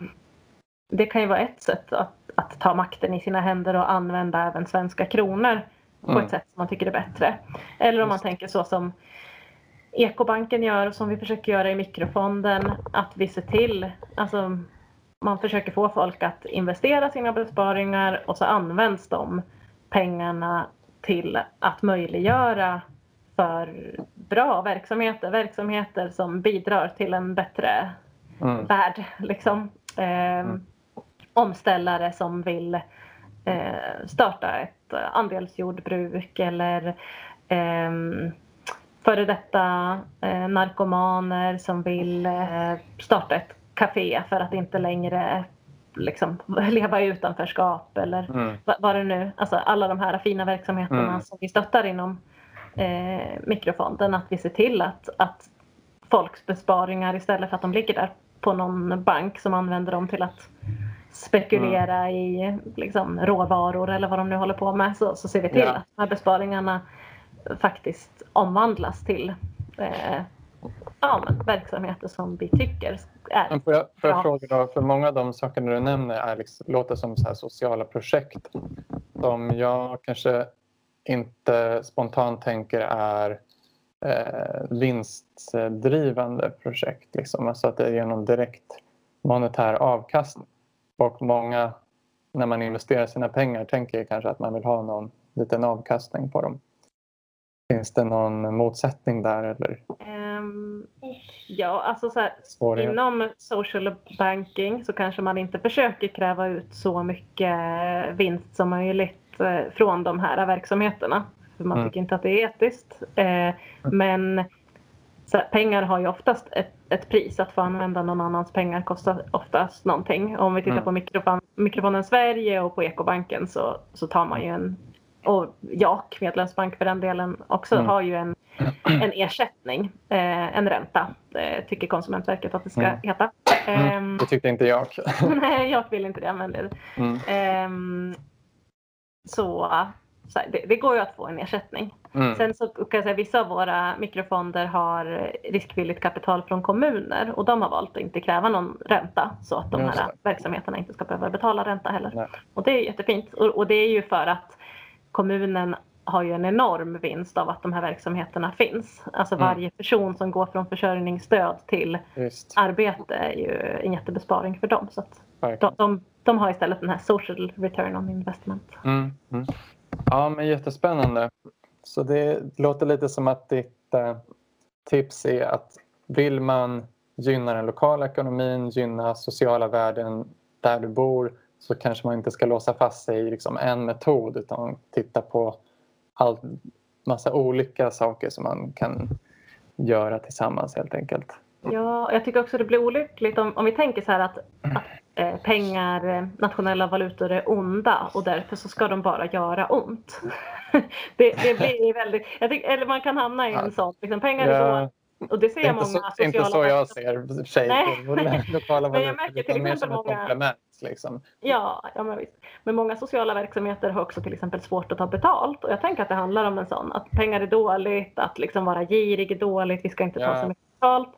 [SPEAKER 2] Det kan ju vara ett sätt att, att ta makten i sina händer och använda även svenska kronor på mm. ett sätt som man tycker är bättre. Eller om man tänker så som Ekobanken gör och som vi försöker göra i mikrofonden, att vi ser till, alltså man försöker få folk att investera sina besparingar och så används de pengarna till att möjliggöra för bra verksamheter, verksamheter som bidrar till en bättre mm. värld. Liksom. Eh, mm. Omställare som vill eh, starta ett andelsjordbruk eller eh, före detta eh, narkomaner som vill eh, starta ett café för att inte längre liksom, leva i utanförskap eller mm. vad, det nu Alltså alla de här fina verksamheterna mm. som vi stöttar inom eh, mikrofonden. Att vi ser till att, att folks besparingar istället för att de ligger där på någon bank som använder dem till att spekulera mm. i liksom, råvaror eller vad de nu håller på med så, så ser vi till ja. att de här besparingarna faktiskt omvandlas till eh, ja, verksamheter som vi tycker är
[SPEAKER 1] men får jag, får jag fråga då, för många av de sakerna du nämner är liksom, låter som så sociala projekt som jag kanske inte spontant tänker är eh, vinstdrivande projekt. Liksom. Alltså att det är genom direkt monetär avkastning. Och många, när man investerar sina pengar, tänker kanske att man vill ha någon liten avkastning på dem. Finns det någon motsättning där? Eller?
[SPEAKER 2] Ja, alltså så här, inom social banking så kanske man inte försöker kräva ut så mycket vinst som möjligt eh, från de här verksamheterna. För man mm. tycker inte att det är etiskt. Eh, men här, pengar har ju oftast ett, ett, pris. Att få använda någon annans pengar kostar oftast någonting. Om vi tittar mm. på mikrofon, mikrofonen Sverige och på Ekobanken så, så tar man ju en och JAK, medlemsbank för den delen, också mm. har ju en, en ersättning, eh, en ränta, eh, tycker Konsumentverket att det ska mm. heta.
[SPEAKER 1] Mm. Det tyckte inte jag.
[SPEAKER 2] nej, jag vill inte det. Men det, eh, så så det, det, går ju att få en ersättning. Mm. Sen så kan jag säga vissa av våra mikrofonder har riskvilligt kapital från kommuner och de har valt att inte kräva någon ränta så att de här verksamheterna inte ska behöva betala ränta heller. Nej. Och det är jättefint och, och det är ju för att kommunen har ju en enorm vinst av att de här verksamheterna finns. Alltså mm. varje person som går från försörjningsstöd till Just. arbete är ju en jättebesparing för dem. Så de, de, de, har istället den här social return on investment.
[SPEAKER 1] Mm. Mm. Ja, men jättespännande. Så det låter lite som att ditt eh, tips är att vill man gynna den lokala ekonomin, gynna sociala värden där du bor så kanske man inte ska låsa fast sig i liksom en metod utan titta på all, massa olika saker som man kan göra tillsammans helt enkelt.
[SPEAKER 2] Ja, jag tycker också det blir olyckligt om, om vi tänker så här att, att eh, pengar, eh, nationella valutor är onda och därför så ska de bara göra ont. det, det blir väldigt, tycker, eller man kan hamna i en sån, liksom, pengar är så och det ser
[SPEAKER 1] det
[SPEAKER 2] många
[SPEAKER 1] så, sociala... Inte så jag ser sig på lokala valutor. Märker till exempel många... komplement. Liksom.
[SPEAKER 2] Ja, ja men visst. Men många sociala verksamheter har också till exempel svårt att ta betalt. Och jag tänker att det handlar om en sån, att pengar är dåligt, att liksom vara girig är dåligt, vi ska inte ta ja. så mycket betalt.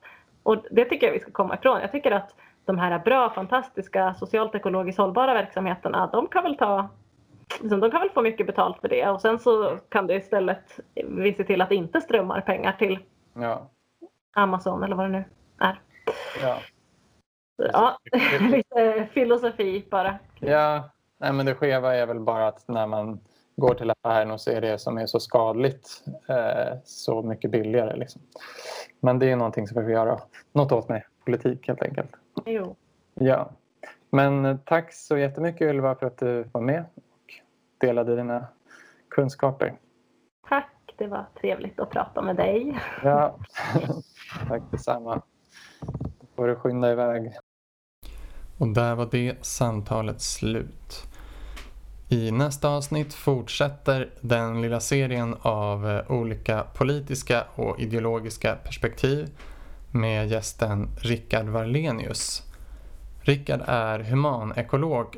[SPEAKER 2] Och det tycker jag vi ska komma ifrån. Jag tycker att de här bra, fantastiska, socialt ekologiskt hållbara verksamheterna, de kan väl ta liksom, de kan väl få mycket betalt för det och sen så kan det istället vi se till att det inte strömmar pengar till ja. Amazon eller vad det nu är. Ja, ja lite filosofi bara.
[SPEAKER 1] Ja, Nej, men det skeva är väl bara att när man går till affären och ser det som är så skadligt eh, så mycket billigare. Liksom. Men det är någonting som vi får göra något åt med politik helt enkelt.
[SPEAKER 2] Jo.
[SPEAKER 1] Ja. Men eh, tack så jättemycket Ylva för att du var med och delade dina kunskaper.
[SPEAKER 2] Tack, det var trevligt att prata med dig.
[SPEAKER 1] Ja, tack detsamma. Då får du skynda iväg.
[SPEAKER 3] Och där var det samtalet slut. I nästa avsnitt fortsätter den lilla serien av eh, olika politiska och ideologiska perspektiv med gästen Rickard Varlenius. Rickard är humanekolog,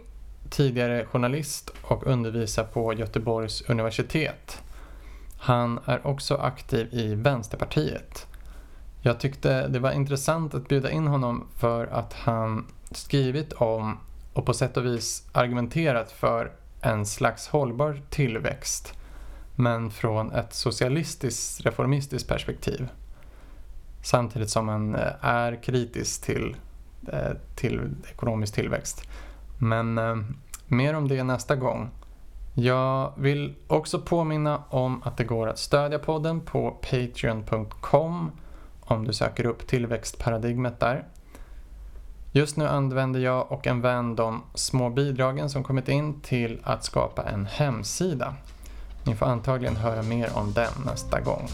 [SPEAKER 3] tidigare journalist och undervisar på Göteborgs universitet. Han är också aktiv i Vänsterpartiet. Jag tyckte det var intressant att bjuda in honom för att han skrivit om och på sätt och vis argumenterat för en slags hållbar tillväxt men från ett socialistiskt reformistiskt perspektiv. Samtidigt som man eh, är kritisk till
[SPEAKER 1] eh, till ekonomisk tillväxt. Men eh, mer om det nästa gång. Jag vill också påminna om att det går att stödja podden på patreon.com om du söker upp tillväxtparadigmet där. Just nu använder jag och en vän de små bidragen som kommit in till att skapa en hemsida. Ni får antagligen höra mer om den nästa gång.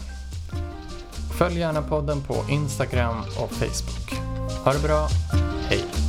[SPEAKER 1] Följ gärna podden på Instagram och Facebook. Ha det bra, hej!